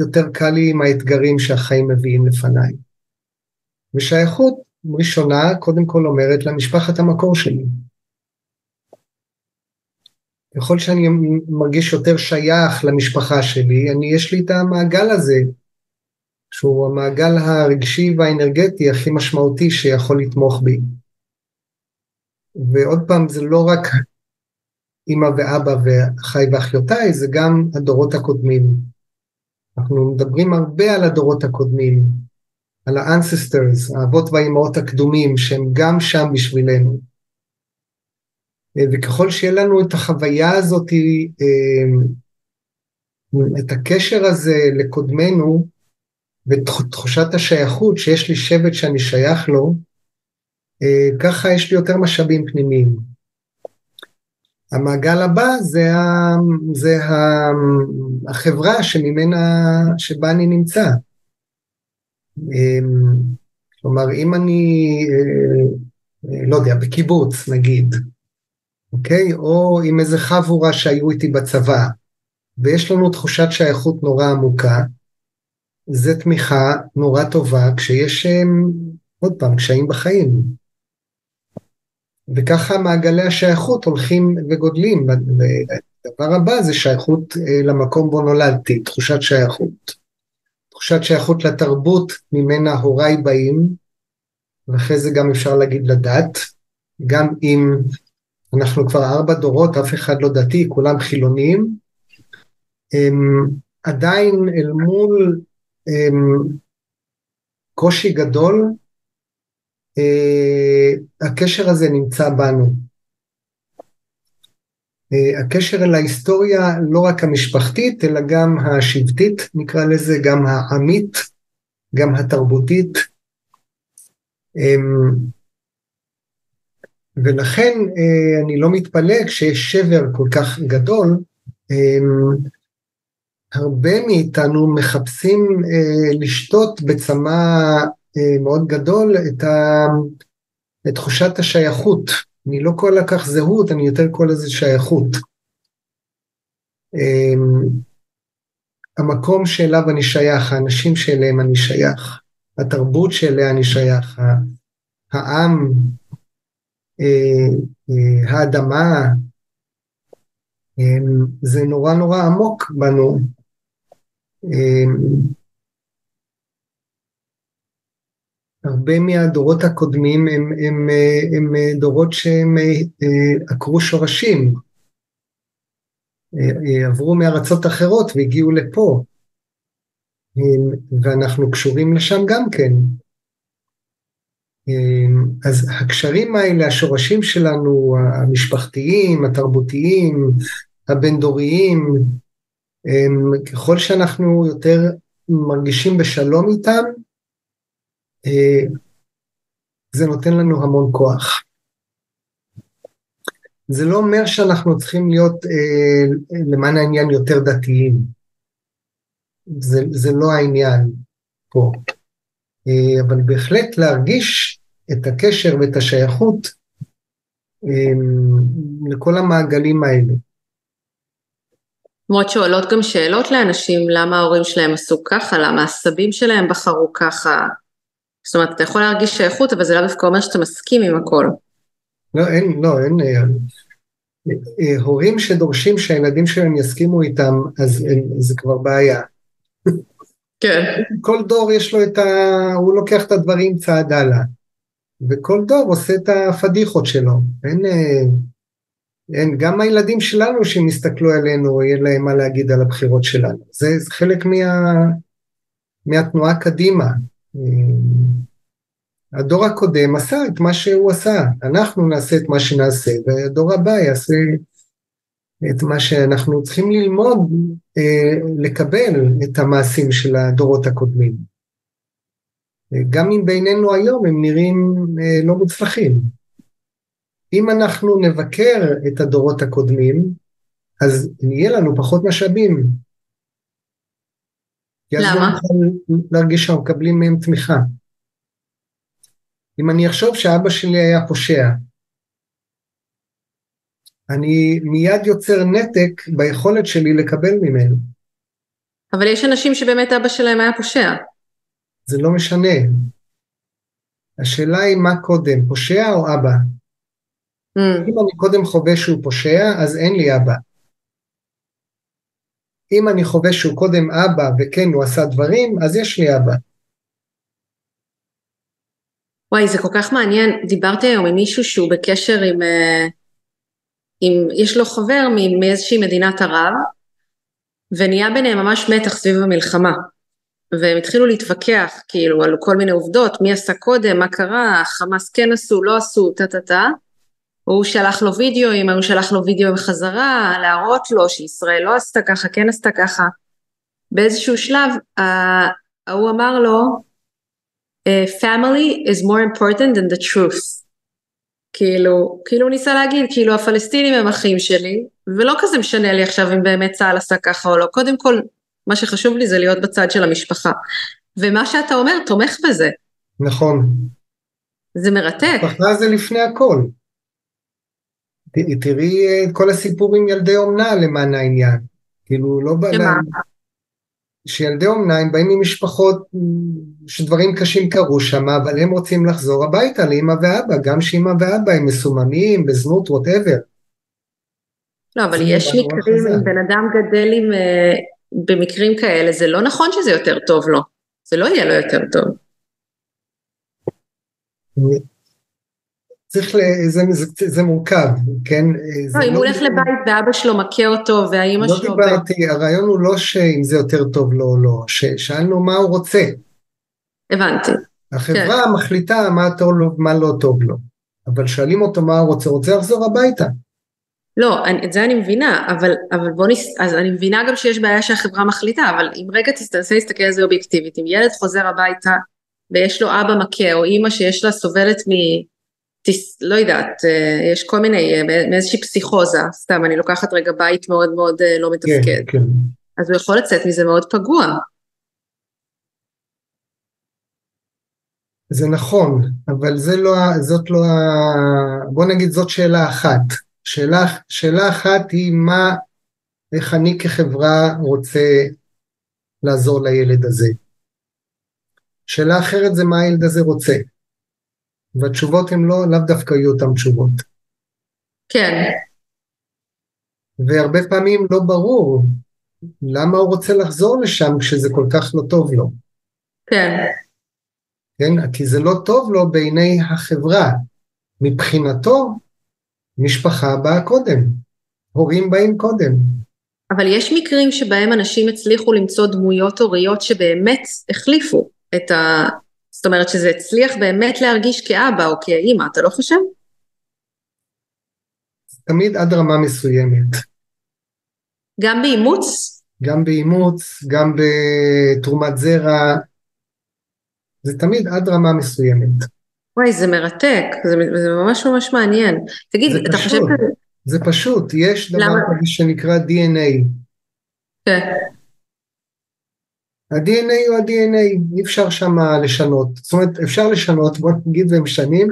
יותר קל לי עם האתגרים שהחיים מביאים לפניי. ושייכות ראשונה, קודם כל אומרת למשפחת המקור שלי. ככל שאני מרגיש יותר שייך למשפחה שלי, אני, יש לי את המעגל הזה, שהוא המעגל הרגשי והאנרגטי הכי משמעותי שיכול לתמוך בי. ועוד פעם, זה לא רק אמא ואבא ואחיי ואחיותיי, זה גם הדורות הקודמים. אנחנו מדברים הרבה על הדורות הקודמים, על ה-ancestors, האבות והאימהות הקדומים, שהם גם שם בשבילנו. וככל שיהיה לנו את החוויה הזאת, את הקשר הזה לקודמנו, ותחושת השייכות שיש לי שבט שאני שייך לו, ככה יש לי יותר משאבים פנימיים. המעגל הבא זה, ה, זה ה, החברה שממנה, שבה אני נמצא. אמ, כלומר, אם אני, אה, אה, לא יודע, בקיבוץ נגיד, אוקיי? או עם איזה חבורה שהיו איתי בצבא, ויש לנו תחושת שייכות נורא עמוקה, זה תמיכה נורא טובה כשיש, אמ, עוד פעם, קשיים בחיים. וככה מעגלי השייכות הולכים וגודלים. והדבר הבא זה שייכות אה, למקום בו נולדתי, תחושת שייכות. תחושת שייכות לתרבות ממנה הוריי באים, ואחרי זה גם אפשר להגיד לדת, גם אם אנחנו כבר ארבע דורות, אף אחד לא דתי, כולם חילונים, הם עדיין אל מול הם, קושי גדול, הקשר הזה נמצא בנו. אה, הקשר אל ההיסטוריה לא רק המשפחתית, אלא גם השבטית, נקרא לזה, גם העמית, גם התרבותית. אמ, ולכן אה, אני לא מתפלא כשיש שבר כל כך גדול, אמ, הרבה מאיתנו מחפשים לשתות בצמא מאוד גדול את, ה... את תחושת השייכות. אני לא כל כך זהות, אני יותר קורא לזה שייכות. אמ, המקום שאליו אני שייך, האנשים שאליהם אני שייך, התרבות שאליה אני שייך, העם, אה, אה, האדמה, אמ, זה נורא נורא עמוק בנו. אמ, הרבה מהדורות הקודמים הם, הם, הם, הם דורות שהם אה, עקרו שורשים, אה, עברו מארצות אחרות והגיעו לפה, ואנחנו קשורים לשם גם כן. אז הקשרים האלה, השורשים שלנו, המשפחתיים, התרבותיים, הבין-דוריים, ככל שאנחנו יותר מרגישים בשלום איתם, אה, זה נותן לנו המון כוח. זה לא אומר שאנחנו צריכים להיות אה, למען העניין יותר דתיים. זה, זה לא העניין פה. אה, אבל בהחלט להרגיש את הקשר ואת השייכות אה, לכל המעגלים האלה. תנועות שואלות גם שאלות לאנשים, למה ההורים שלהם עשו ככה, למה הסבים שלהם בחרו ככה, זאת אומרת, אתה יכול להרגיש שייכות, אבל זה לא דווקא אומר שאתה מסכים עם הכל. לא, אין, לא, אין... אה, אה, הורים שדורשים שהילדים שלהם יסכימו איתם, אז זה כבר בעיה. כן. כל דור יש לו את ה... הוא לוקח את הדברים צעד הלאה. וכל דור עושה את הפדיחות שלו. אין... אה, אין, גם הילדים שלנו שהם יסתכלו עלינו, יהיה להם מה להגיד על הבחירות שלנו. זה, זה חלק מה, מהתנועה קדימה. הדור הקודם עשה את מה שהוא עשה, אנחנו נעשה את מה שנעשה, והדור הבא יעשה את מה שאנחנו צריכים ללמוד, אה, לקבל את המעשים של הדורות הקודמים. גם אם בינינו היום הם נראים אה, לא מוצלחים. אם אנחנו נבקר את הדורות הקודמים, אז יהיה לנו פחות משאבים. למה? להרגיש שאנחנו מקבלים מהם תמיכה. אם אני אחשוב שאבא שלי היה פושע, אני מיד יוצר נתק ביכולת שלי לקבל ממנו. אבל יש אנשים שבאמת אבא שלהם היה פושע. זה לא משנה. השאלה היא מה קודם, פושע או אבא? Mm. אם אני קודם חווה שהוא פושע, אז אין לי אבא. אם אני חווה שהוא קודם אבא וכן הוא עשה דברים, אז יש לי אבא. וואי, זה כל כך מעניין. דיברתי היום עם מישהו שהוא בקשר עם... אה, עם יש לו חבר מאיזושהי מדינת ערב, ונהיה ביניהם ממש מתח סביב המלחמה. והם התחילו להתווכח כאילו על כל מיני עובדות, מי עשה קודם, מה קרה, חמאס כן עשו, לא עשו, טה טה טה. הוא שלח לו וידאוים, הוא שלח לו וידאו בחזרה, להראות לו שישראל לא עשתה ככה, כן עשתה ככה. באיזשהו שלב ההוא אמר לו, אה, family is more important than the truth. כאילו, כאילו הוא ניסה להגיד, כאילו הפלסטינים הם אחים שלי, ולא כזה משנה לי עכשיו אם באמת צה"ל עשה ככה או לא, קודם כל, מה שחשוב לי זה להיות בצד של המשפחה. ומה שאתה אומר תומך בזה. נכון. זה מרתק. משפחה זה לפני הכל. תראי את כל הסיפור עם ילדי אומנה למען העניין. כאילו, לא... שמה? שילדי אומנה הם באים ממשפחות שדברים קשים קרו שם, אבל הם רוצים לחזור הביתה לאמא ואבא, גם שאמא ואבא הם מסוממים, בזנות, ווטאבר. לא, אבל יש מקרים, אם בן אדם גדל עם, uh, במקרים כאלה, זה לא נכון שזה יותר טוב לו, זה לא יהיה לו יותר טוב. צריך, זה, זה, זה מורכב, כן? לא, אם לא הוא הולך לבית ואבא שלו מכה אותו והאימא לא שלו... לא דיברתי, הרעיון הוא לא שאם זה יותר טוב לו או לא, שאלנו מה הוא רוצה. הבנתי. החברה כן. מחליטה מה טוב לו ומה לא טוב לו, אבל שואלים אותו מה הוא רוצה, רוצה לחזור הביתה. לא, אני, את זה אני מבינה, אבל, אבל בוא נס... אז אני מבינה גם שיש בעיה שהחברה מחליטה, אבל אם רגע תנסה להסתכל על זה אובייקטיבית, אם ילד חוזר הביתה ויש לו אבא מכה או אימא שיש לה סובלת מ... לא יודעת, אה, יש כל מיני, אה, מאיזושהי פסיכוזה, סתם, אני לוקחת רגע בית מאוד מאוד אה, לא מתפקד. כן, כן. אז הוא יכול לצאת מזה מאוד פגוע. זה נכון, אבל זה לא, זאת לא, בוא נגיד זאת שאלה אחת. שאלה, שאלה אחת היא מה, איך אני כחברה רוצה לעזור לילד הזה. שאלה אחרת זה מה הילד הזה רוצה. והתשובות הן לא, לאו דווקא יהיו אותן תשובות. כן. והרבה פעמים לא ברור למה הוא רוצה לחזור לשם כשזה כל כך לא טוב לו. כן. כן, כי זה לא טוב לו בעיני החברה. מבחינתו, משפחה באה קודם, הורים באים קודם. אבל יש מקרים שבהם אנשים הצליחו למצוא דמויות הוריות שבאמת החליפו את ה... זאת אומרת שזה הצליח באמת להרגיש כאבא או כאימא, אתה לא חושב? תמיד עד רמה מסוימת. גם באימוץ? גם באימוץ, גם בתרומת זרע, זה תמיד עד רמה מסוימת. וואי, זה מרתק, זה, זה ממש ממש מעניין. תגיד, אתה פשוט, חושב... זה פשוט, יש דבר כזה שנקרא DNA. כן. ה-DNA הוא ה-DNA, אי אפשר שם לשנות. זאת אומרת, אפשר לשנות, בוא נגיד והם משנים,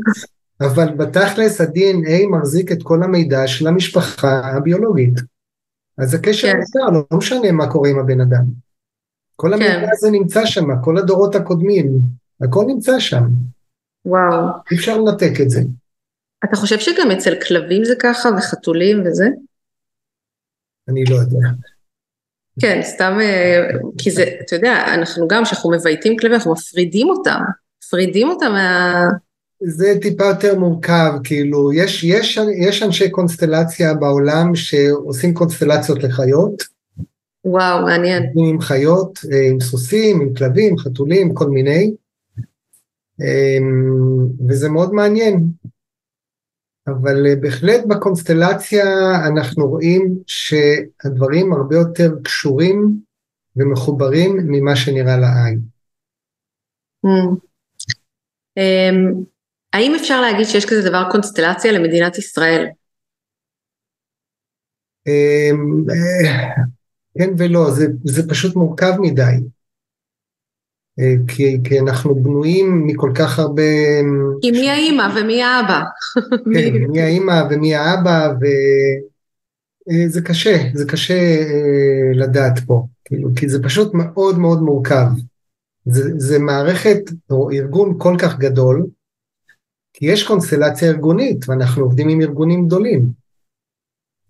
אבל בתכלס ה-DNA מחזיק את כל המידע של המשפחה הביולוגית. אז הקשר כן. נשאר, לא, לא משנה מה קורה עם הבן אדם. כל המידע כן. הזה נמצא שם, כל הדורות הקודמים, הכל נמצא שם. וואו. אי אפשר לנתק את זה. אתה חושב שגם אצל כלבים זה ככה וחתולים וזה? אני לא יודע. כן, סתם, אה, כי זה, אתה יודע, אנחנו גם, כשאנחנו מבייתים כלבים, אנחנו מפרידים אותם, מפרידים אותם מה... זה טיפה יותר מורכב, כאילו, יש, יש, יש אנשי קונסטלציה בעולם שעושים קונסטלציות לחיות. וואו, מעניין. עם חיות, אה, עם סוסים, עם כלבים, חתולים, כל מיני. אמ, וזה מאוד מעניין. אבל אה, בהחלט בקונסטלציה אנחנו רואים שהדברים הרבה יותר קשורים ומחוברים ממה שנראה לעין. Mm. Um, האם אפשר להגיד שיש כזה דבר קונסטלציה למדינת ישראל? Um, כן ולא, זה, זה פשוט מורכב מדי. אה, כי, כי אנחנו בנויים מכל כך הרבה... כי מי האימא ומי האבא. כן, מי האימא ומי האבא, וזה אה, קשה, זה קשה אה, לדעת פה, כאילו, כי זה פשוט מאוד מאוד מורכב. זה, זה מערכת או ארגון כל כך גדול, כי יש קונסטלציה ארגונית, ואנחנו עובדים עם ארגונים גדולים.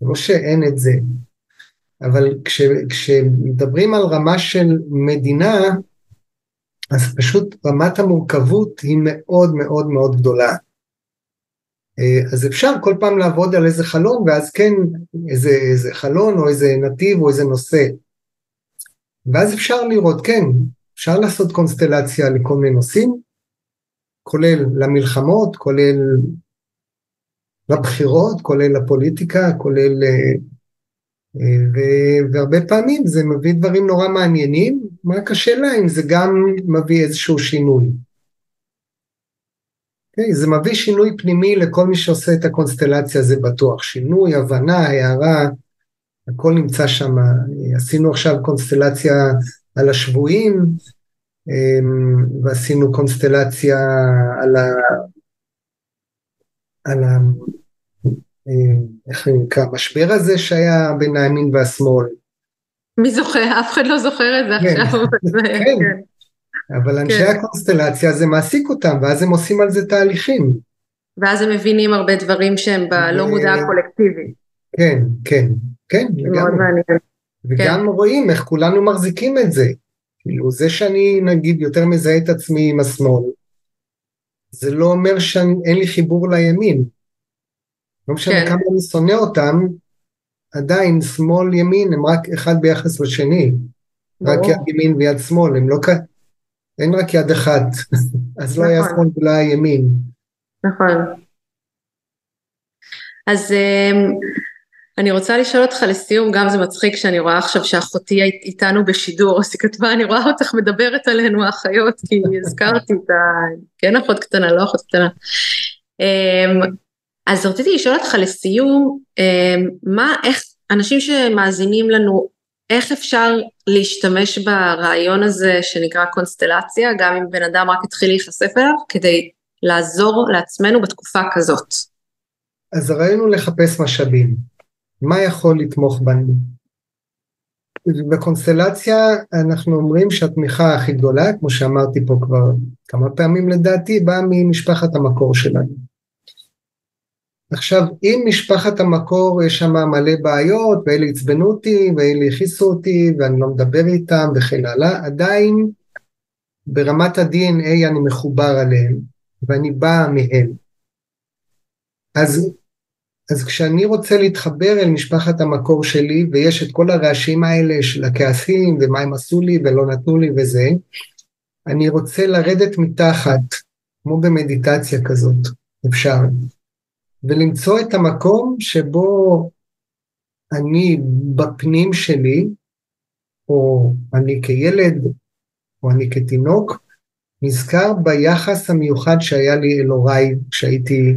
לא שאין את זה, אבל כש, כשמדברים על רמה של מדינה, אז פשוט רמת המורכבות היא מאוד מאוד מאוד גדולה. אה, אז אפשר כל פעם לעבוד על איזה חלון, ואז כן, איזה, איזה חלון או איזה נתיב או איזה נושא ואז אפשר לראות, כן, אפשר לעשות קונסטלציה לכל מיני נושאים, כולל למלחמות, כולל לבחירות, כולל לפוליטיקה, כולל... אה, אה, והרבה פעמים זה מביא דברים נורא מעניינים, רק השאלה אם זה גם מביא איזשהו שינוי. Okay, אוקיי? זה מביא שינוי פנימי לכל מי שעושה את הקונסטלציה, זה בטוח. שינוי, הבנה, הערה, הכל נמצא שם. עשינו עכשיו קונסטלציה על השבויים, אמ, ועשינו קונסטלציה על ה... על ה... אמ, איך נקרא, המשבר הזה שהיה בין הימין והשמאל. מי זוכר? אף אחד לא זוכר את זה כן. עכשיו. כן. כן. אבל אנשי כן. הקונסטלציה זה מעסיק אותם, ואז הם עושים על זה תהליכים. ואז הם מבינים הרבה דברים שהם בלא. מודע הקולקטיבי. כן, כן, כן, לגמרי. וגם כן. רואים איך כולנו מחזיקים את זה. כאילו זה שאני נגיד יותר מזהה את עצמי עם השמאל, זה לא אומר שאין לי חיבור לימין. לא משנה כן. כמה אני שונא אותם, עדיין שמאל ימין הם רק אחד ביחס לשני. רק יד ימין ויד שמאל, הם לא כ... אין רק יד אחת, אז לא היה נכון. שמאל ולא היה ימין. נכון. אז אמ, אני רוצה לשאול אותך לסיום, גם זה מצחיק שאני רואה עכשיו שאחותי איתנו בשידור, אז היא כתבה, אני רואה אותך מדברת עלינו האחיות, כי הזכרתי את ה... כן אחות קטנה, לא אחות קטנה. אז רציתי לשאול אותך לסיום, אמ, מה, איך, אנשים שמאזינים לנו, איך אפשר להשתמש ברעיון הזה שנקרא קונסטלציה, גם אם בן אדם רק התחיל להיחשף אליו, כדי לעזור לעצמנו בתקופה כזאת? אז הרעיון הוא לחפש משאבים. מה יכול לתמוך בנו? בקונסטלציה אנחנו אומרים שהתמיכה הכי גדולה, כמו שאמרתי פה כבר כמה פעמים לדעתי, באה ממשפחת המקור שלנו. עכשיו, אם משפחת המקור יש שם מלא בעיות, ואלה עצבנו אותי, ואלה הכיסו אותי, ואני לא מדבר איתם וכן הלאה, עדיין ברמת ה-DNA אני מחובר עליהם, ואני בא מהם. אז, אז כשאני רוצה להתחבר אל משפחת המקור שלי, ויש את כל הרעשים האלה של הכעסים, ומה הם עשו לי ולא נתנו לי וזה, אני רוצה לרדת מתחת, כמו במדיטציה כזאת, אפשר. ולמצוא את המקום שבו אני בפנים שלי, או אני כילד, או אני כתינוק, נזכר ביחס המיוחד שהיה לי אל הוריי כשהייתי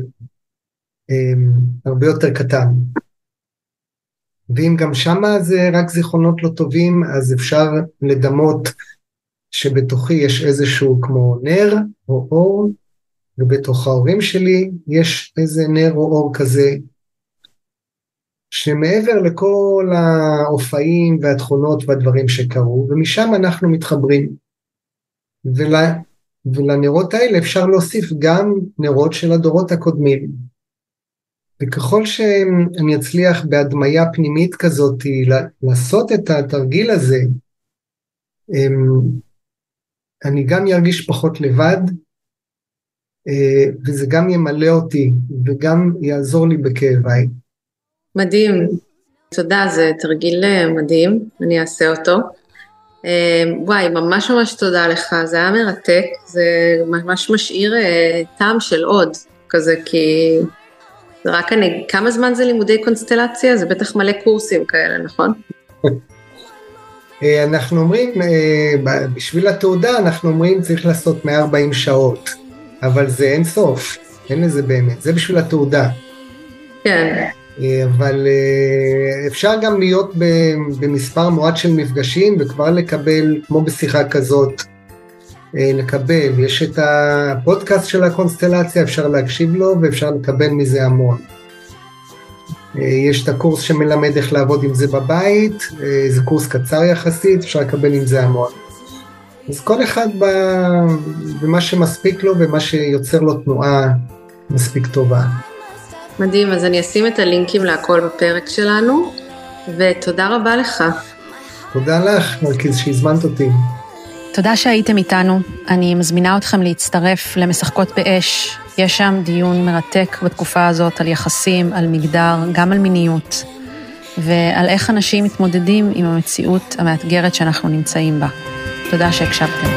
um, הרבה יותר קטן. ואם גם שמה זה רק זיכרונות לא טובים, אז אפשר לדמות שבתוכי יש איזשהו כמו נר או אור, ובתוך ההורים שלי יש איזה נר או אור כזה, שמעבר לכל ההופעים והתכונות והדברים שקרו, ומשם אנחנו מתחברים. ול, ולנרות האלה אפשר להוסיף גם נרות של הדורות הקודמים. וככל שאני אצליח בהדמיה פנימית כזאת לעשות את התרגיל הזה, אני גם ארגיש פחות לבד, וזה גם ימלא אותי וגם יעזור לי בכאביי. מדהים, תודה, זה תרגיל אה, מדהים, אני אעשה אותו. אה, וואי, ממש ממש תודה לך, זה היה מרתק, זה ממש משאיר טעם של עוד כזה, כי זה רק אני, כמה זמן זה לימודי קונסטלציה? זה בטח מלא קורסים כאלה, נכון? אנחנו אומרים, בשביל התעודה אנחנו אומרים צריך לעשות 140 שעות. אבל זה אין סוף, אין לזה באמת, זה בשביל התעודה. כן. אה, אבל אה, אפשר גם להיות במספר מועט של מפגשים וכבר לקבל, כמו בשיחה כזאת, אה, לקבל, יש את הפודקאסט של הקונסטלציה, אפשר להקשיב לו ואפשר לקבל מזה המון. יש את הקורס שמלמד איך לעבוד עם זה בבית, זה קורס קצר יחסית, אפשר לקבל עם זה המון. אז כל אחד במה שמספיק לו ומה שיוצר לו תנועה מספיק טובה. מדהים, אז אני אשים את הלינקים להכל בפרק שלנו, ותודה רבה לך. תודה לך, מרכיז, שהזמנת אותי. תודה שהייתם איתנו. אני מזמינה אתכם להצטרף למשחקות באש. יש שם דיון מרתק בתקופה הזאת על יחסים, על מגדר, גם על מיניות. ועל איך אנשים מתמודדים עם המציאות המאתגרת שאנחנו נמצאים בה. תודה שהקשבתם.